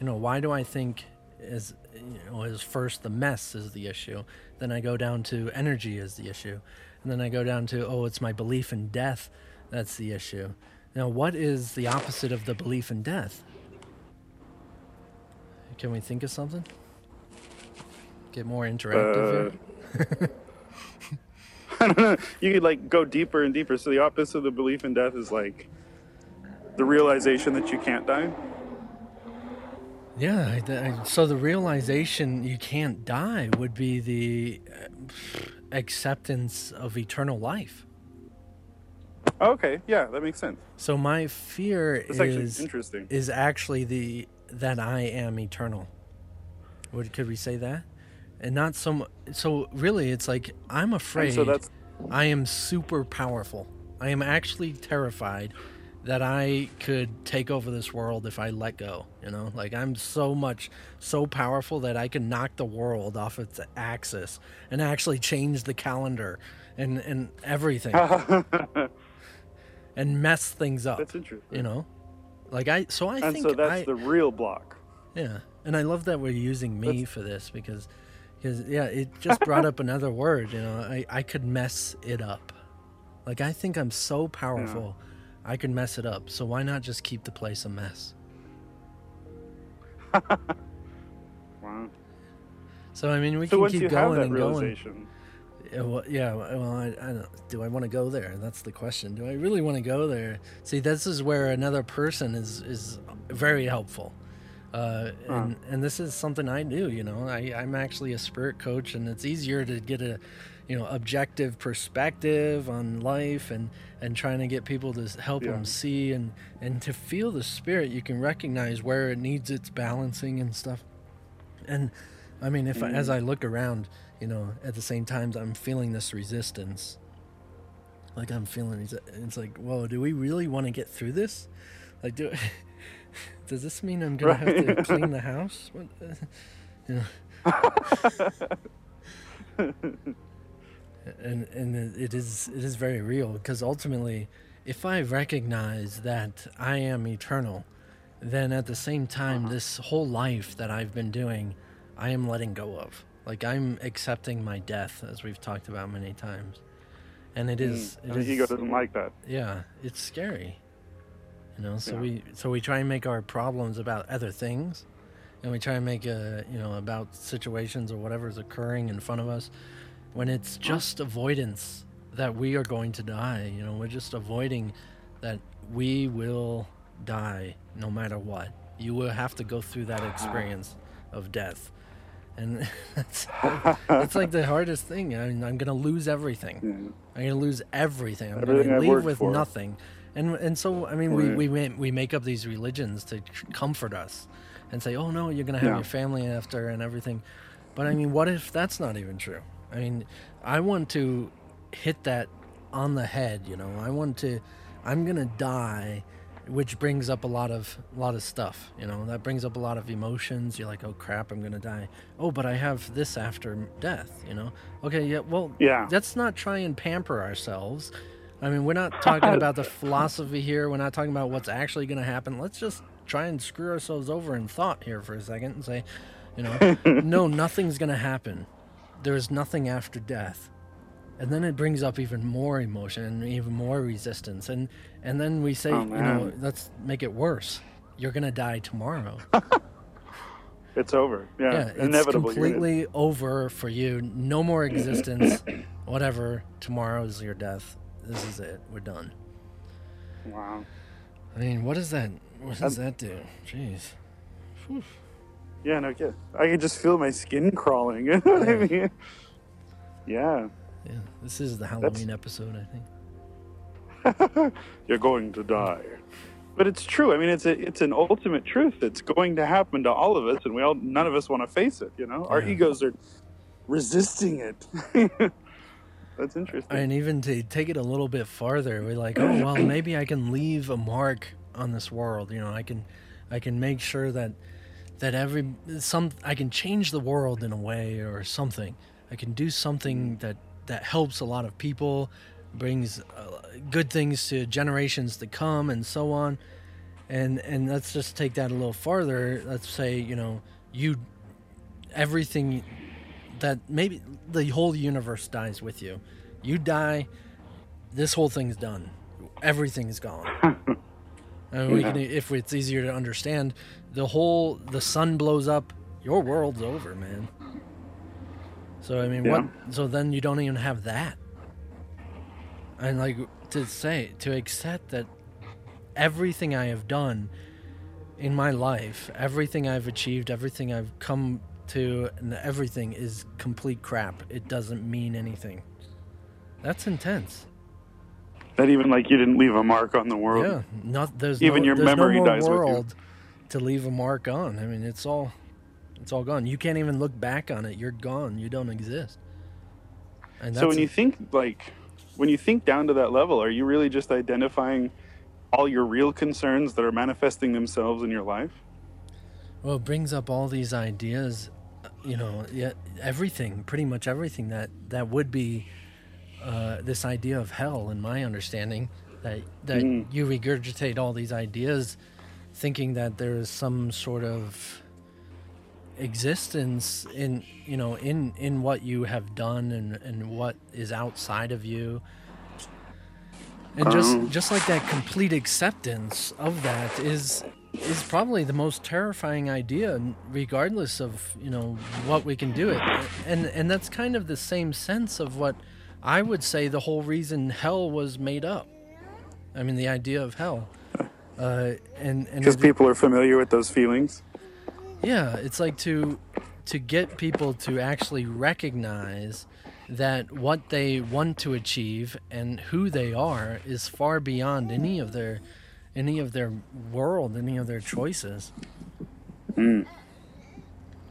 You know, why do I think is you know is first the mess is the issue, then I go down to energy is the issue, and then I go down to oh it's my belief in death that's the issue. Now, what is the opposite of the belief in death? Can we think of something? Get more interactive here. Uh, <laughs> I don't know. You could like go deeper and deeper. So the opposite of the belief in death is like the realization that you can't die. Yeah, I, I, so the realization you can't die would be the uh, acceptance of eternal life. Okay, yeah, that makes sense. So my fear That's actually is interesting. is actually the that I am eternal. Would could we say that? And not so so really it's like I'm afraid And so that's I am super powerful. I am actually terrified that I could take over this world if I let go, you know? Like I'm so much so powerful that I can knock the world off its axis and actually change the calendar and and everything <laughs> and mess things up. that's interesting. You know? Like I so I and think so that's I the real block. yeah, and I love that we're using me That's- for this because, because yeah, it just brought up <laughs> another word. You know, I I could mess it up. Like I think I'm so powerful, I could mess it up. So why not just keep the place a mess? <laughs> Wow. So I mean, we So can keep going and going. Yeah, well, yeah, well, I, I don't. Do I want to go there? That's the question. Do I really want to go there? See, this is where another person is is very helpful, uh, and and this is something I do. You know, I I'm actually a spirit coach, and it's easier to get a, you know, objective perspective on life, and and trying to get people to help Yeah. them see and and to feel the spirit. You can recognize where it needs its balancing and stuff, and I mean, if I, as mm. I look around, you know, at the same time, I'm feeling this resistance. Like I'm feeling, it's- like, whoa, do we really want to get through this? Like, do <laughs> does this mean I'm gonna have to clean the <laughs> house? What, <laughs> you know. And and it- is it is very real because ultimately, if I recognize that I am eternal, then at the same time, uh-huh. this whole life that I've been doing, I am letting go of. Like I'm accepting my death, as we've talked about many times, and it hmm. is. and It the is ego doesn't like that. yeah, it's scary. You know, so Yeah. we so we try and make our problems about other things, and we try and make a you know about situations or whatever is occurring in front of us, when it's just avoidance that we are going to die. You know, we're just avoiding that we will die no matter what. You will have to go through that experience of death. And <laughs> it's, it's like the hardest thing. I mean, I'm gonna lose everything. Yeah. I'm gonna lose everything. I'm Everything gonna leave with for. nothing. And and so I mean we Right. we ma- we make up these religions to comfort us, and say, oh no, you're gonna have Yeah. your family after and everything. But I mean, what if that's not even true? I mean, I want to hit that on the head. You know, I want to. I'm gonna die, which brings up a lot of a lot of stuff. You know, that brings up a lot of emotions. You're like, oh crap, I'm gonna die. Oh, but I have this after death. You know. Okay, yeah. Well, Yeah. let's not try and pamper ourselves. I mean, we're not talking about the <laughs> philosophy here. We're not talking about what's actually going to happen. Let's just try and screw ourselves over in thought here for a second and say, you know, <laughs> no, nothing's going to happen. There is nothing after death. And then it brings up even more emotion and even more resistance. And and then we say, Oh, you know, let's make it worse. you're gonna die tomorrow. <laughs> It's over. Yeah, yeah, it's gonna- completely over for you. No more existence. <coughs> Whatever. Tomorrow is your death. This is it. We're done. Wow. I mean, what does that? What does um, that do? Jeez. Yeah, no kid. I can just feel my skin crawling. <laughs> You know what I mean? Yeah. Yeah, this is the Halloween episode, I think. <laughs> You're going to die. But it's true. I mean, it's a, it's an ultimate truth. It's going to happen to all of us, and we all none of us want to face it. You know, our Yeah. egos are resisting it. <laughs> That's interesting. And even to take it a little bit farther, we're like, oh well, maybe I can leave a mark on this world. You know, I can, I can make sure that that every some I can change the world in a way or something. I can do something that that helps a lot of people, brings uh, good things to generations to come, and so on. And and let's just take that a little farther. Let's say you know you everything that maybe the whole universe dies with you. You die, this whole thing's done. Everything's gone. <laughs> and we can, if it's easier to understand, the whole the sun blows up, your world's over, man. So I mean, what? So then you don't even have that. And like to say to accept that everything I have done in my life, everything I've achieved, everything I've come to, and everything is complete crap. It doesn't mean anything. That's intense. That even like you didn't leave a mark on the world. Yeah, not there's Even no, your there's memory no more dies with you. to leave a mark on. I mean, it's all it's all gone. You can't even look back on it. You're gone. You don't exist. And So when you think like when you think down to that level, are you really just identifying all your real concerns that are manifesting themselves in your life? Well, it brings up all these ideas, you know, yeah, everything, pretty much everything that that would be uh, this idea of hell, in my understanding, that that Mm. you regurgitate all these ideas, thinking that there is some sort of existence in you know in in what you have done and and what is outside of you and just Um. just like that complete acceptance of that is is probably the most terrifying idea regardless of you know what we can do it and and that's kind of the same sense of what i would say the whole reason hell was made up i mean the idea of hell uh and and Because people are familiar with those feelings. yeah, it's like to to get people to actually recognize that what they want to achieve and who they are is far beyond any of their any of their world, any of their choices.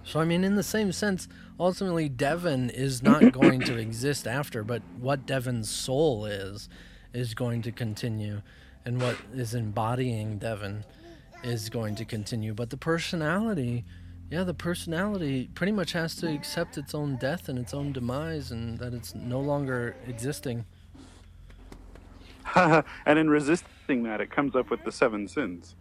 So I mean in the same sense, ultimately Devin is not <coughs> going to exist after, but what Devin's soul is is going to continue and what is embodying Devin is going to continue. But the personality, yeah, the personality pretty much has to accept its own death and its own demise and that it's no longer existing. <laughs> and in resisting that, it comes up with the seven sins.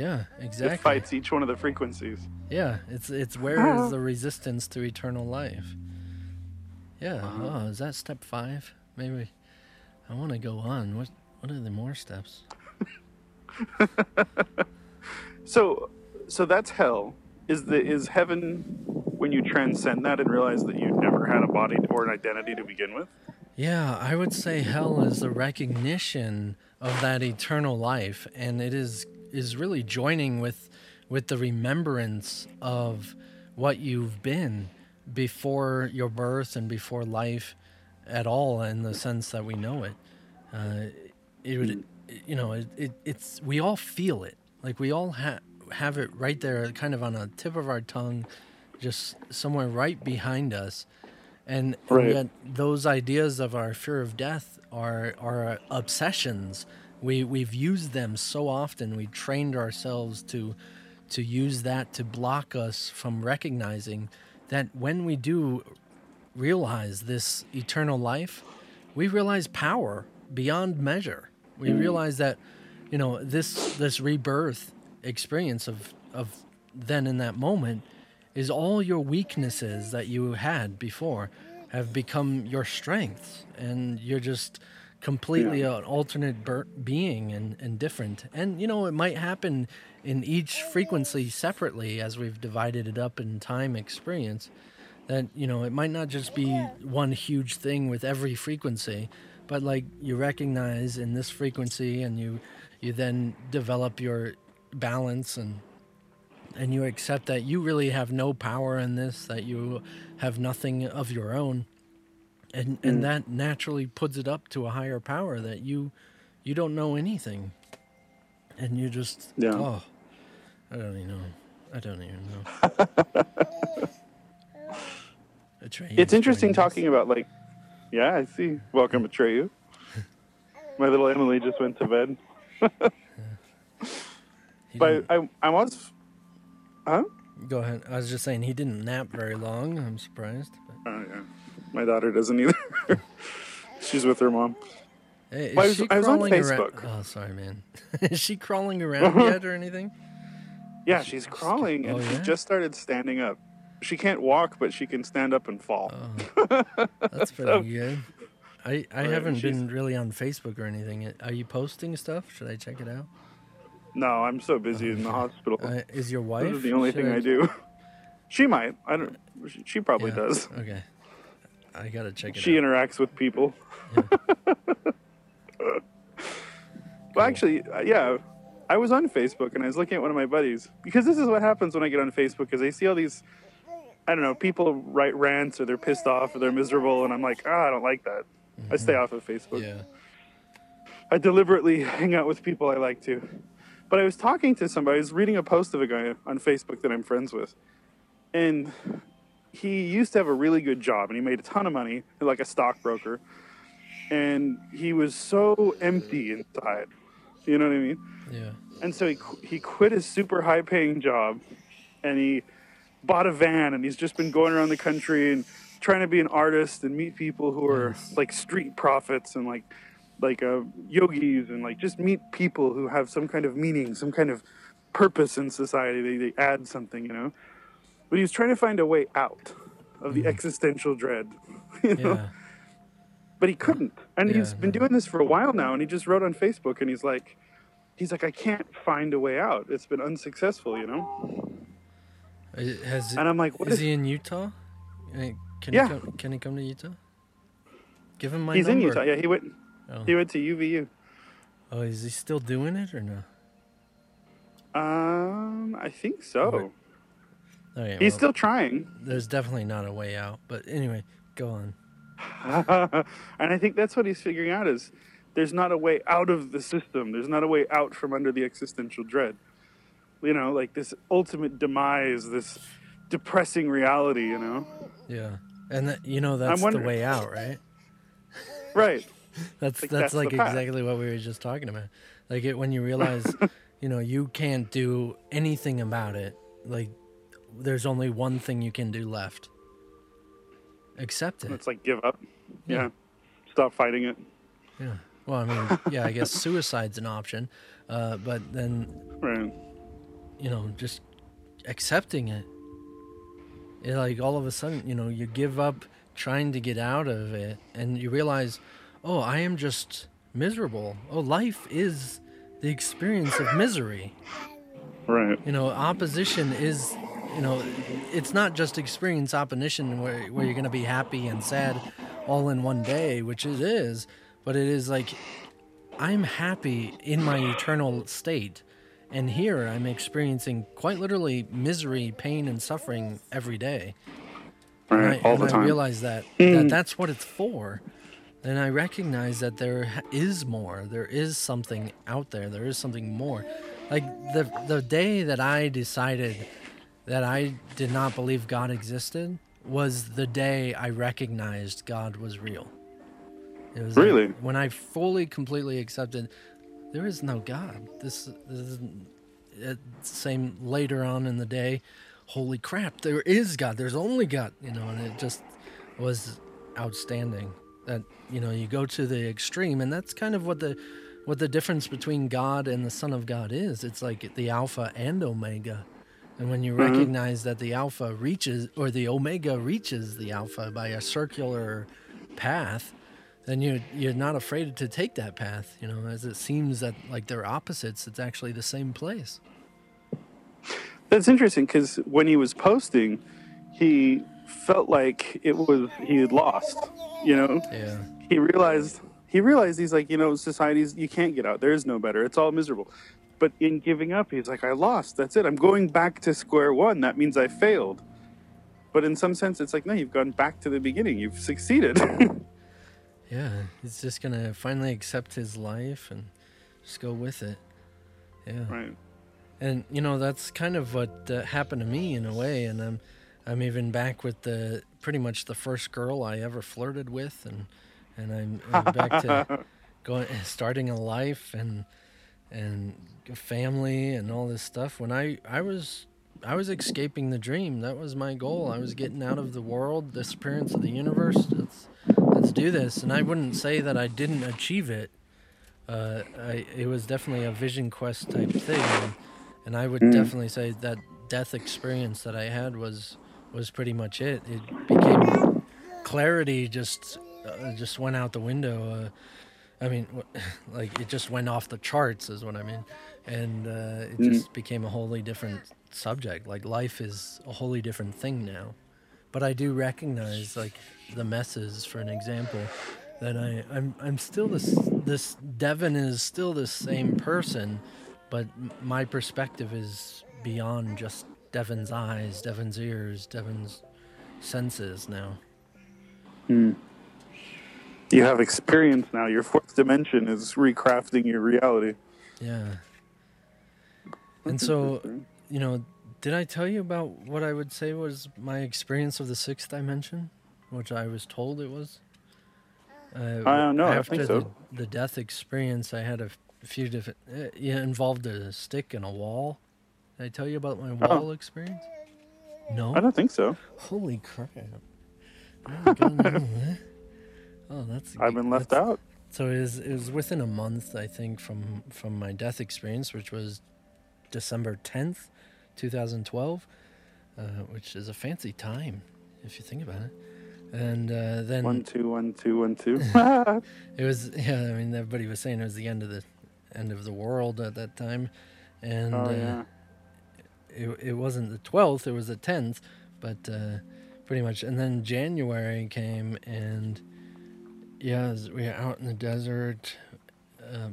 Yeah, exactly. It fights each one of the frequencies. Yeah, it's it's where is uh-huh. the resistance to eternal life? Yeah. Uh-huh. Oh, is that step five? Maybe. I want to go on. What What are the more steps? <laughs> So, so that's hell. Is the is heaven when you transcend that and realize that you never had a body or an identity to begin with? Yeah, I would say hell is the recognition of that eternal life, and it is is really joining with with the remembrance of what you've been before your birth and before life at all, in the sense that we know it. Uh, it would, you know, it, it it's we all feel it, like we all have have it right there, kind of on a tip of our tongue, just somewhere right behind us and, and yet those ideas of our fear of death are are obsessions. We we've used them so often. We trained ourselves to to use that to block us from recognizing that when we do realize this eternal life, we realize power beyond measure. We mm. realize that you know this this rebirth experience of of then in that moment is all your weaknesses that you had before have become your strengths and you're just completely an alternate ber- being and, and different. And you know it might happen in each frequency separately as we've divided it up in time experience that you know it might not just be one huge thing with every frequency but like you recognize in this frequency and you you then develop your balance and and you accept that you really have no power in this that you have nothing of your own and and mm. that naturally puts it up to a higher power that you you don't know anything and you just Yeah. oh i don't even know i don't even know <laughs> Atreyu It's interesting joining talking about like, yeah, I see. Welcome, Atreyu. My little Emily just went to bed. <laughs> He But I, I was, huh? go ahead i was just saying he didn't nap very long i'm surprised but, Oh yeah, my daughter doesn't either. <laughs> She's with her mom. hey, is Well, I was- she I was on crawling around oh sorry man <laughs> is she crawling around yet or anything Yeah, she's crawling and Oh, she just started standing up. She can't walk, but she can stand up and fall. Oh, <laughs> that's pretty good. I, I Right, haven't been really on Facebook or anything. Are you posting stuff? Should I check it out? No, I'm so busy in the hospital. Uh, is your wife? this is the only thing I do. She might. I don't. she- She probably Yeah, does. Okay. I gotta check it out. She out. interacts with people. <laughs> well, actually, uh, yeah, I was on Facebook and I was looking at one of my buddies because this is what happens when I get on Facebook is I see all these, I don't know, people write rants or they're pissed off or they're miserable and I'm like, ah, I don't like that. I stay off of Facebook. yeah. I deliberately <laughs> hang out with people I like to. But I was talking to somebody, I was reading a post of a guy on Facebook that I'm friends with. And he used to have a really good job and he made a ton of money, like a stockbroker. And he was so empty inside. You know what I mean? Yeah. And so he, he quit his super high paying job and he bought a van and he's just been going around the country and trying to be an artist and meet people who are Nice. like street prophets and like like uh, yogis and like just meet people who have some kind of meaning, some kind of purpose in society. They, they add something, you know. But he was trying to find a way out of the existential dread, <laughs> you know. Yeah. But he couldn't, and he's been no. doing this for a while now. And he just wrote on Facebook, and he's like, he's like, I can't find a way out. It's been unsuccessful, you know. I- Has And I'm like, what is is he in Utah? Uh, Can Yeah. he come, can he come to Utah? Give him my He's number. in Utah. Yeah, he went. Oh. He went to UVU. oh, is he still doing it or no? Um, I think so. Okay, He's well, still trying, There's definitely not a way out. But anyway, go on. <laughs> and I think that's what he's figuring out is there's not a way out of the system. There's not a way out from under the existential dread. You know, like this ultimate demise, this depressing reality. You know, Yeah. And that, you know that's the way out, right? <laughs> right? <laughs> That's Like, that's that's like exactly what we were just talking about. Like it when you realize, you know, you can't do anything about it. Like there's only one thing you can do left. Accept it. It's like give up. Yeah. Yeah. Stop fighting it. Yeah. Well, I mean, yeah, I guess suicide's an option, uh, but then Right. you know, just accepting it. It like all of a sudden, you know, you give up trying to get out of it and you realize, oh, I am just miserable. Oh, life is the experience of misery. Right. You know, opposition is, you know, it's not just experience opposition where, where you're going to be happy and sad all in one day, which it is, but it is like I'm happy in my eternal state. And here I'm experiencing quite literally misery, pain, and suffering every day. And Right. I, All and the I time. realize that, that hmm. that's what it's for. And I recognize that there is more. There is something out there. There is something more. Like the the day that I decided that I did not believe God existed was the day I recognized God was real. It was like Really? when I fully, completely accepted there is no God. This, this isn't it, uh, same later on in the day. Holy crap! There is God. There's only God. You know, and it just was outstanding. That you know, you go to the extreme, and that's kind of what the what the difference between God and the Son of God is. It's like the Alpha and Omega. And when you mm-hmm. recognize that the Alpha reaches, or the Omega reaches the Alpha by a circular path, then you you're not afraid to take that path. You know, as it seems that like they're opposites, it's actually the same place. That's interesting because when he was posting, he felt like it was he had lost. You know, Yeah. he realized he realized he's like, you know, society's you can't get out. There is no better. It's all miserable. But in giving up, he's like, I lost. That's it. I'm going back to square one. That means I failed. But in some sense, it's like, no, you've gone back to the beginning. You've succeeded. <laughs> Yeah. He's just gonna finally accept his life and just go with it. Yeah. right. And you know that's kind of what uh, happened to me in a way, and I'm I'm even back with the pretty much the first girl I ever flirted with, and and I'm, I'm back to <laughs> going starting a life and and family and all this stuff. When I I was I was escaping the dream. That was my goal. I was getting out of the world, disappearance of the universe. Let's let's do this. And I wouldn't say that I didn't achieve it. Uh, I it was definitely a vision quest type thing, and, and I would Mm. definitely say that death experience that I had was was pretty much it. It became clarity. Just uh, just went out the window. Uh, I mean, <laughs> like it just went off the charts, is what I mean, and uh, it Mm. just became a wholly different subject. Like life is a wholly different thing now. But I do recognize, like the messes, for an example, that I I'm I'm still this this Devin is still the same person, but my perspective is beyond just Devin's eyes, Devin's ears, Devin's senses now. Mm. You have experience now. Your fourth dimension is recrafting your reality. Yeah. And so, you know, did I tell you about what I would say was my experience of the sixth dimension, which I was told it was? Uh, I don't know, I think so. the, the death experience, I had a few different. Uh, it involved a stick and a wall. Did I tell you about my wall experience? No. I don't think so. Holy crap! Oh, my God, no, huh? Oh, that's. I've been left that's- out. so it was, it was within a month, I think, from from my death experience, which was December tenth, two thousand twelve, uh, which is a fancy time if you think about it. And uh, then One, two, one, two, one, two. <laughs> <laughs> it was yeah. I mean, everybody was saying it was the end of the end of the world at that time, and oh uh, yeah. it, it wasn't the 12th it was the 10th but uh, pretty much and then january came and yeah we were out in the desert uh,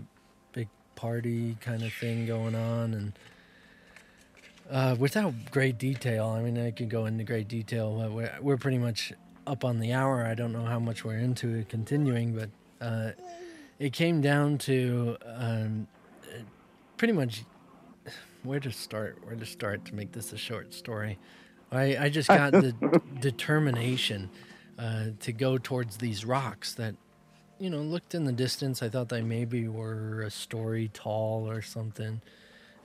big party kind of thing going on and uh, without great detail i mean i could go into great detail but we're, we're pretty much up on the hour. I don't know how much we're into it continuing but uh, it came down to um, pretty much where to start where to start to make this a short story. I, I just got the <laughs> determination uh, to go towards these rocks that you know looked in the distance. I thought they maybe were a story tall or something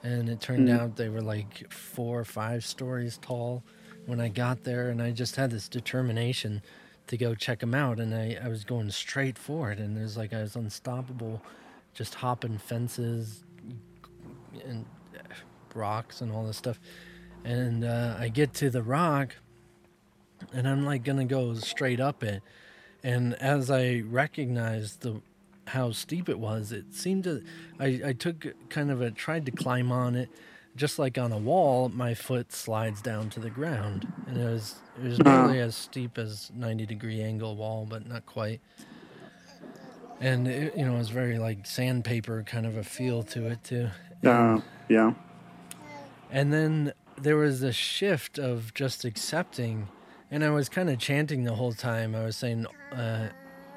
and it turned Mhm. out they were like four or five stories tall when i got there and i just had this determination to go check them out and i, I was going straight for it and it was like i was unstoppable just hopping fences and rocks and all this stuff. And uh, I get to the rock, and I'm like gonna go straight up it. And as I recognized the how steep it was, it seemed to. I, I took kind of a tried to climb on it, just like on a wall. My foot slides down to the ground, and it was it was nearly as steep as 90 degree angle wall, but not quite. And it, you know, it was very like sandpaper kind of a feel to it too. Uh, yeah. And then there was a shift of just accepting, and I was kind of chanting the whole time. I was saying, uh,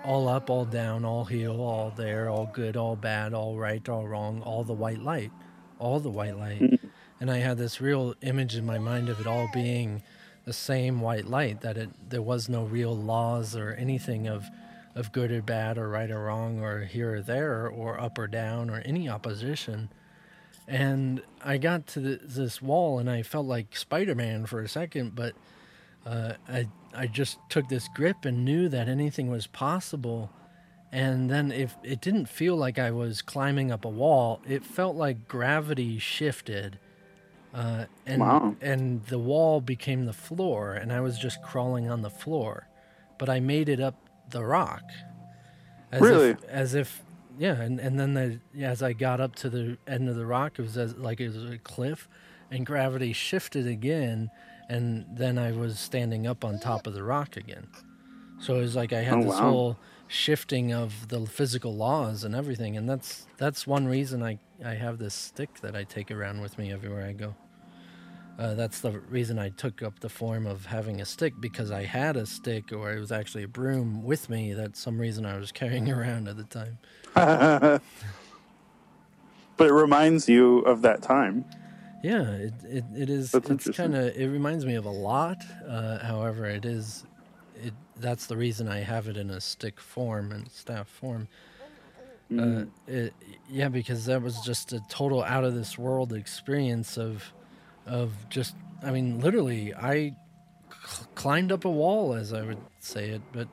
all up, all down, all heel, all there, all good, all bad, all right, all wrong, all the white light, all the white light. And I had this real image in my mind of it all being the same white light, that it there was no real laws or anything of of good or bad or right or wrong or here or there or up or down or any opposition and I got to the, this wall and I felt like Spider-Man for a second, but uh, I I just took this grip and knew that anything was possible. And then if it didn't feel like I was climbing up a wall, it felt like gravity shifted, uh, and Wow. and the wall became the floor, and I was just crawling on the floor, but I made it up the rock. As Really? If, as if yeah, and, and then the, as I got up to the end of the rock, it was as, like it was a cliff, and gravity shifted again, and then I was standing up on top of the rock again. So it was like I had Oh, this wow. whole shifting of the physical laws and everything, and that's that's one reason I I have this stick that I take around with me everywhere I go. Uh, that's the reason I took up the form of having a stick because I had a stick or it was actually a broom with me that some reason I was <laughs> carrying around at the time. <laughs> but it reminds you of that time. Yeah, it, it, it is. That's it's kind of. It reminds me of a lot. Uh, however, it is. It that's the reason I have it in a stick form and staff form. Mm. Uh, it, yeah, because that was just a total out of this world experience of, of just. I mean, literally, I cl- climbed up a wall, as I would say it, but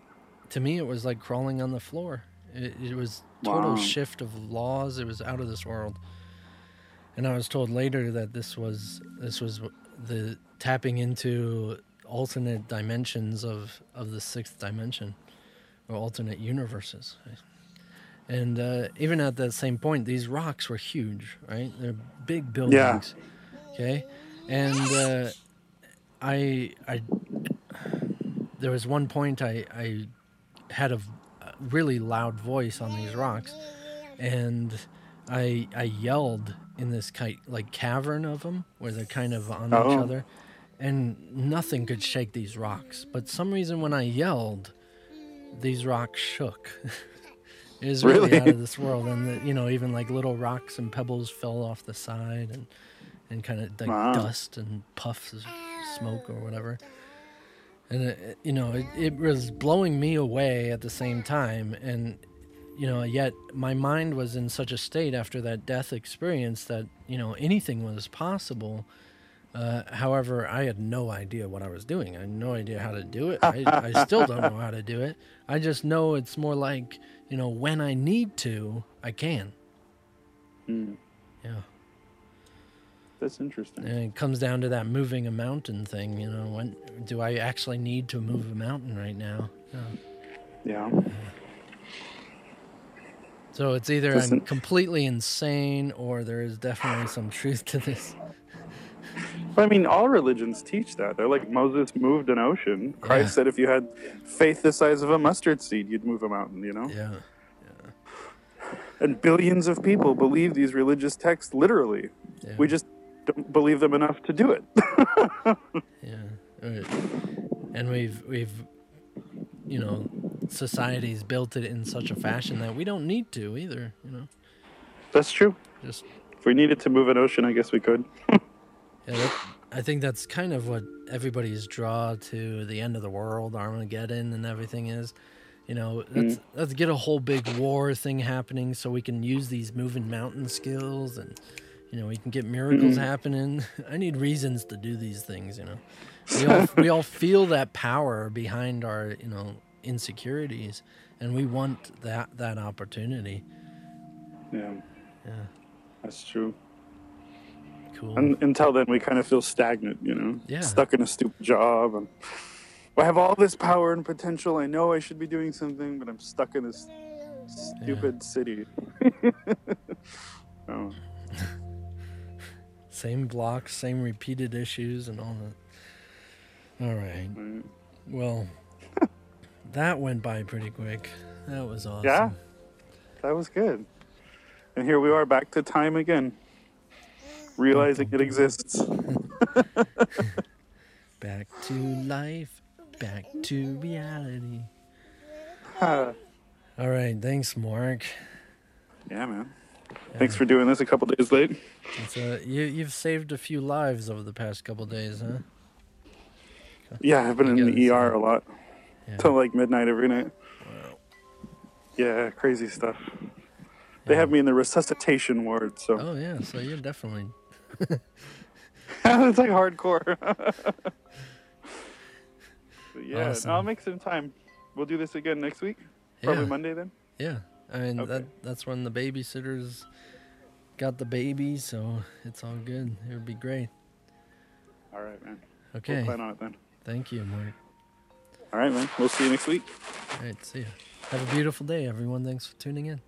to me, it was like crawling on the floor. It, it was total Wow. shift of laws. It was out of this world. And I was told later that this was this was the tapping into alternate dimensions of of the sixth dimension, or alternate universes. And uh, even at that same point, these rocks were huge, right? They're big buildings. Yeah. Okay, and uh, I I there was one point I I had a, really loud voice on these rocks, and I I yelled in this ki- like cavern of them where they're kind of on each Oh. other, and nothing could shake these rocks. But some reason when I yelled, these rocks shook. <laughs> it was really, Really? out of this world, and the, you know even like little rocks and pebbles fell off the side and and kind of like Wow. dust and puffs of smoke or whatever. And it, it- you know, it, it was blowing me away at the same time, and you know, yet my mind was in such a state after that death experience that you know anything was possible. Uh, however, I had no idea what I was doing. I had no idea how to do it. I, I <laughs> still don't know how to do it. I just know it's more like you know when I need to, I can. Mm. Yeah. That's interesting. And it comes down to that moving a mountain thing, you know. When do I actually need to move a mountain right now? Yeah. Yeah. So it's either Listen- I'm completely insane or there is definitely some truth to this. But I mean, all religions teach that. They're like Moses moved an ocean. Christ Yeah. said if you had faith the size of a mustard seed, you'd move a mountain, you know? Yeah. And billions of people believe these religious texts literally. Yeah. We just don't believe them enough to do it. <laughs> Yeah. And we've we've you know, society's built it in such a fashion that we don't need to either, you know. That's true. Just If we needed to move an ocean, I guess we could. <laughs> Yeah, that, I think that's kind of what everybody's draw to the end of the world, Armageddon, and everything is. You know, mm. let's let's get a whole big war thing happening so we can use these moving mountain skills, and you know we can get miracles mm. happening. <laughs> I need reasons to do these things. You know, we all <laughs> we all feel that power behind our you know insecurities, and we want that that opportunity. Yeah, Yeah, that's true. cool. And until then, we kind of feel stagnant, you know? Yeah. Stuck in a stupid job. And I have all this power and potential. I know I should be doing something, but I'm stuck in this stupid city. <laughs> <laughs> oh, Same blocks, same repeated issues, and all that. All right. right. Well, <laughs> that went by pretty quick. That was awesome. Yeah. That was good. And here we are back to time again. Realizing it exists. <laughs> Back to life. Back to reality. <sighs> All right. Thanks, Mark. Yeah, man. Thanks for doing this a couple days late. It's, uh, you, you've saved a few lives over the past couple days, huh? Yeah, I've been in the ER a lot. Yeah. Till like midnight every night. Wow. Yeah, crazy stuff. They have me in the resuscitation ward, so Oh, yeah. So you're definitely. <laughs> it's like hardcore. <laughs> Yeah, Awesome. no, I'll make some time. We'll do this again next week. Probably Yeah. Monday then. Yeah. I mean, Okay. that that's when the babysitters got the baby, so it's all good. It would be great. All right, man. Okay. We'll plan on it then. Thank you, Mark. All right, man. We'll see you next week. All right. See ya. Have a beautiful day, everyone. Thanks for tuning in.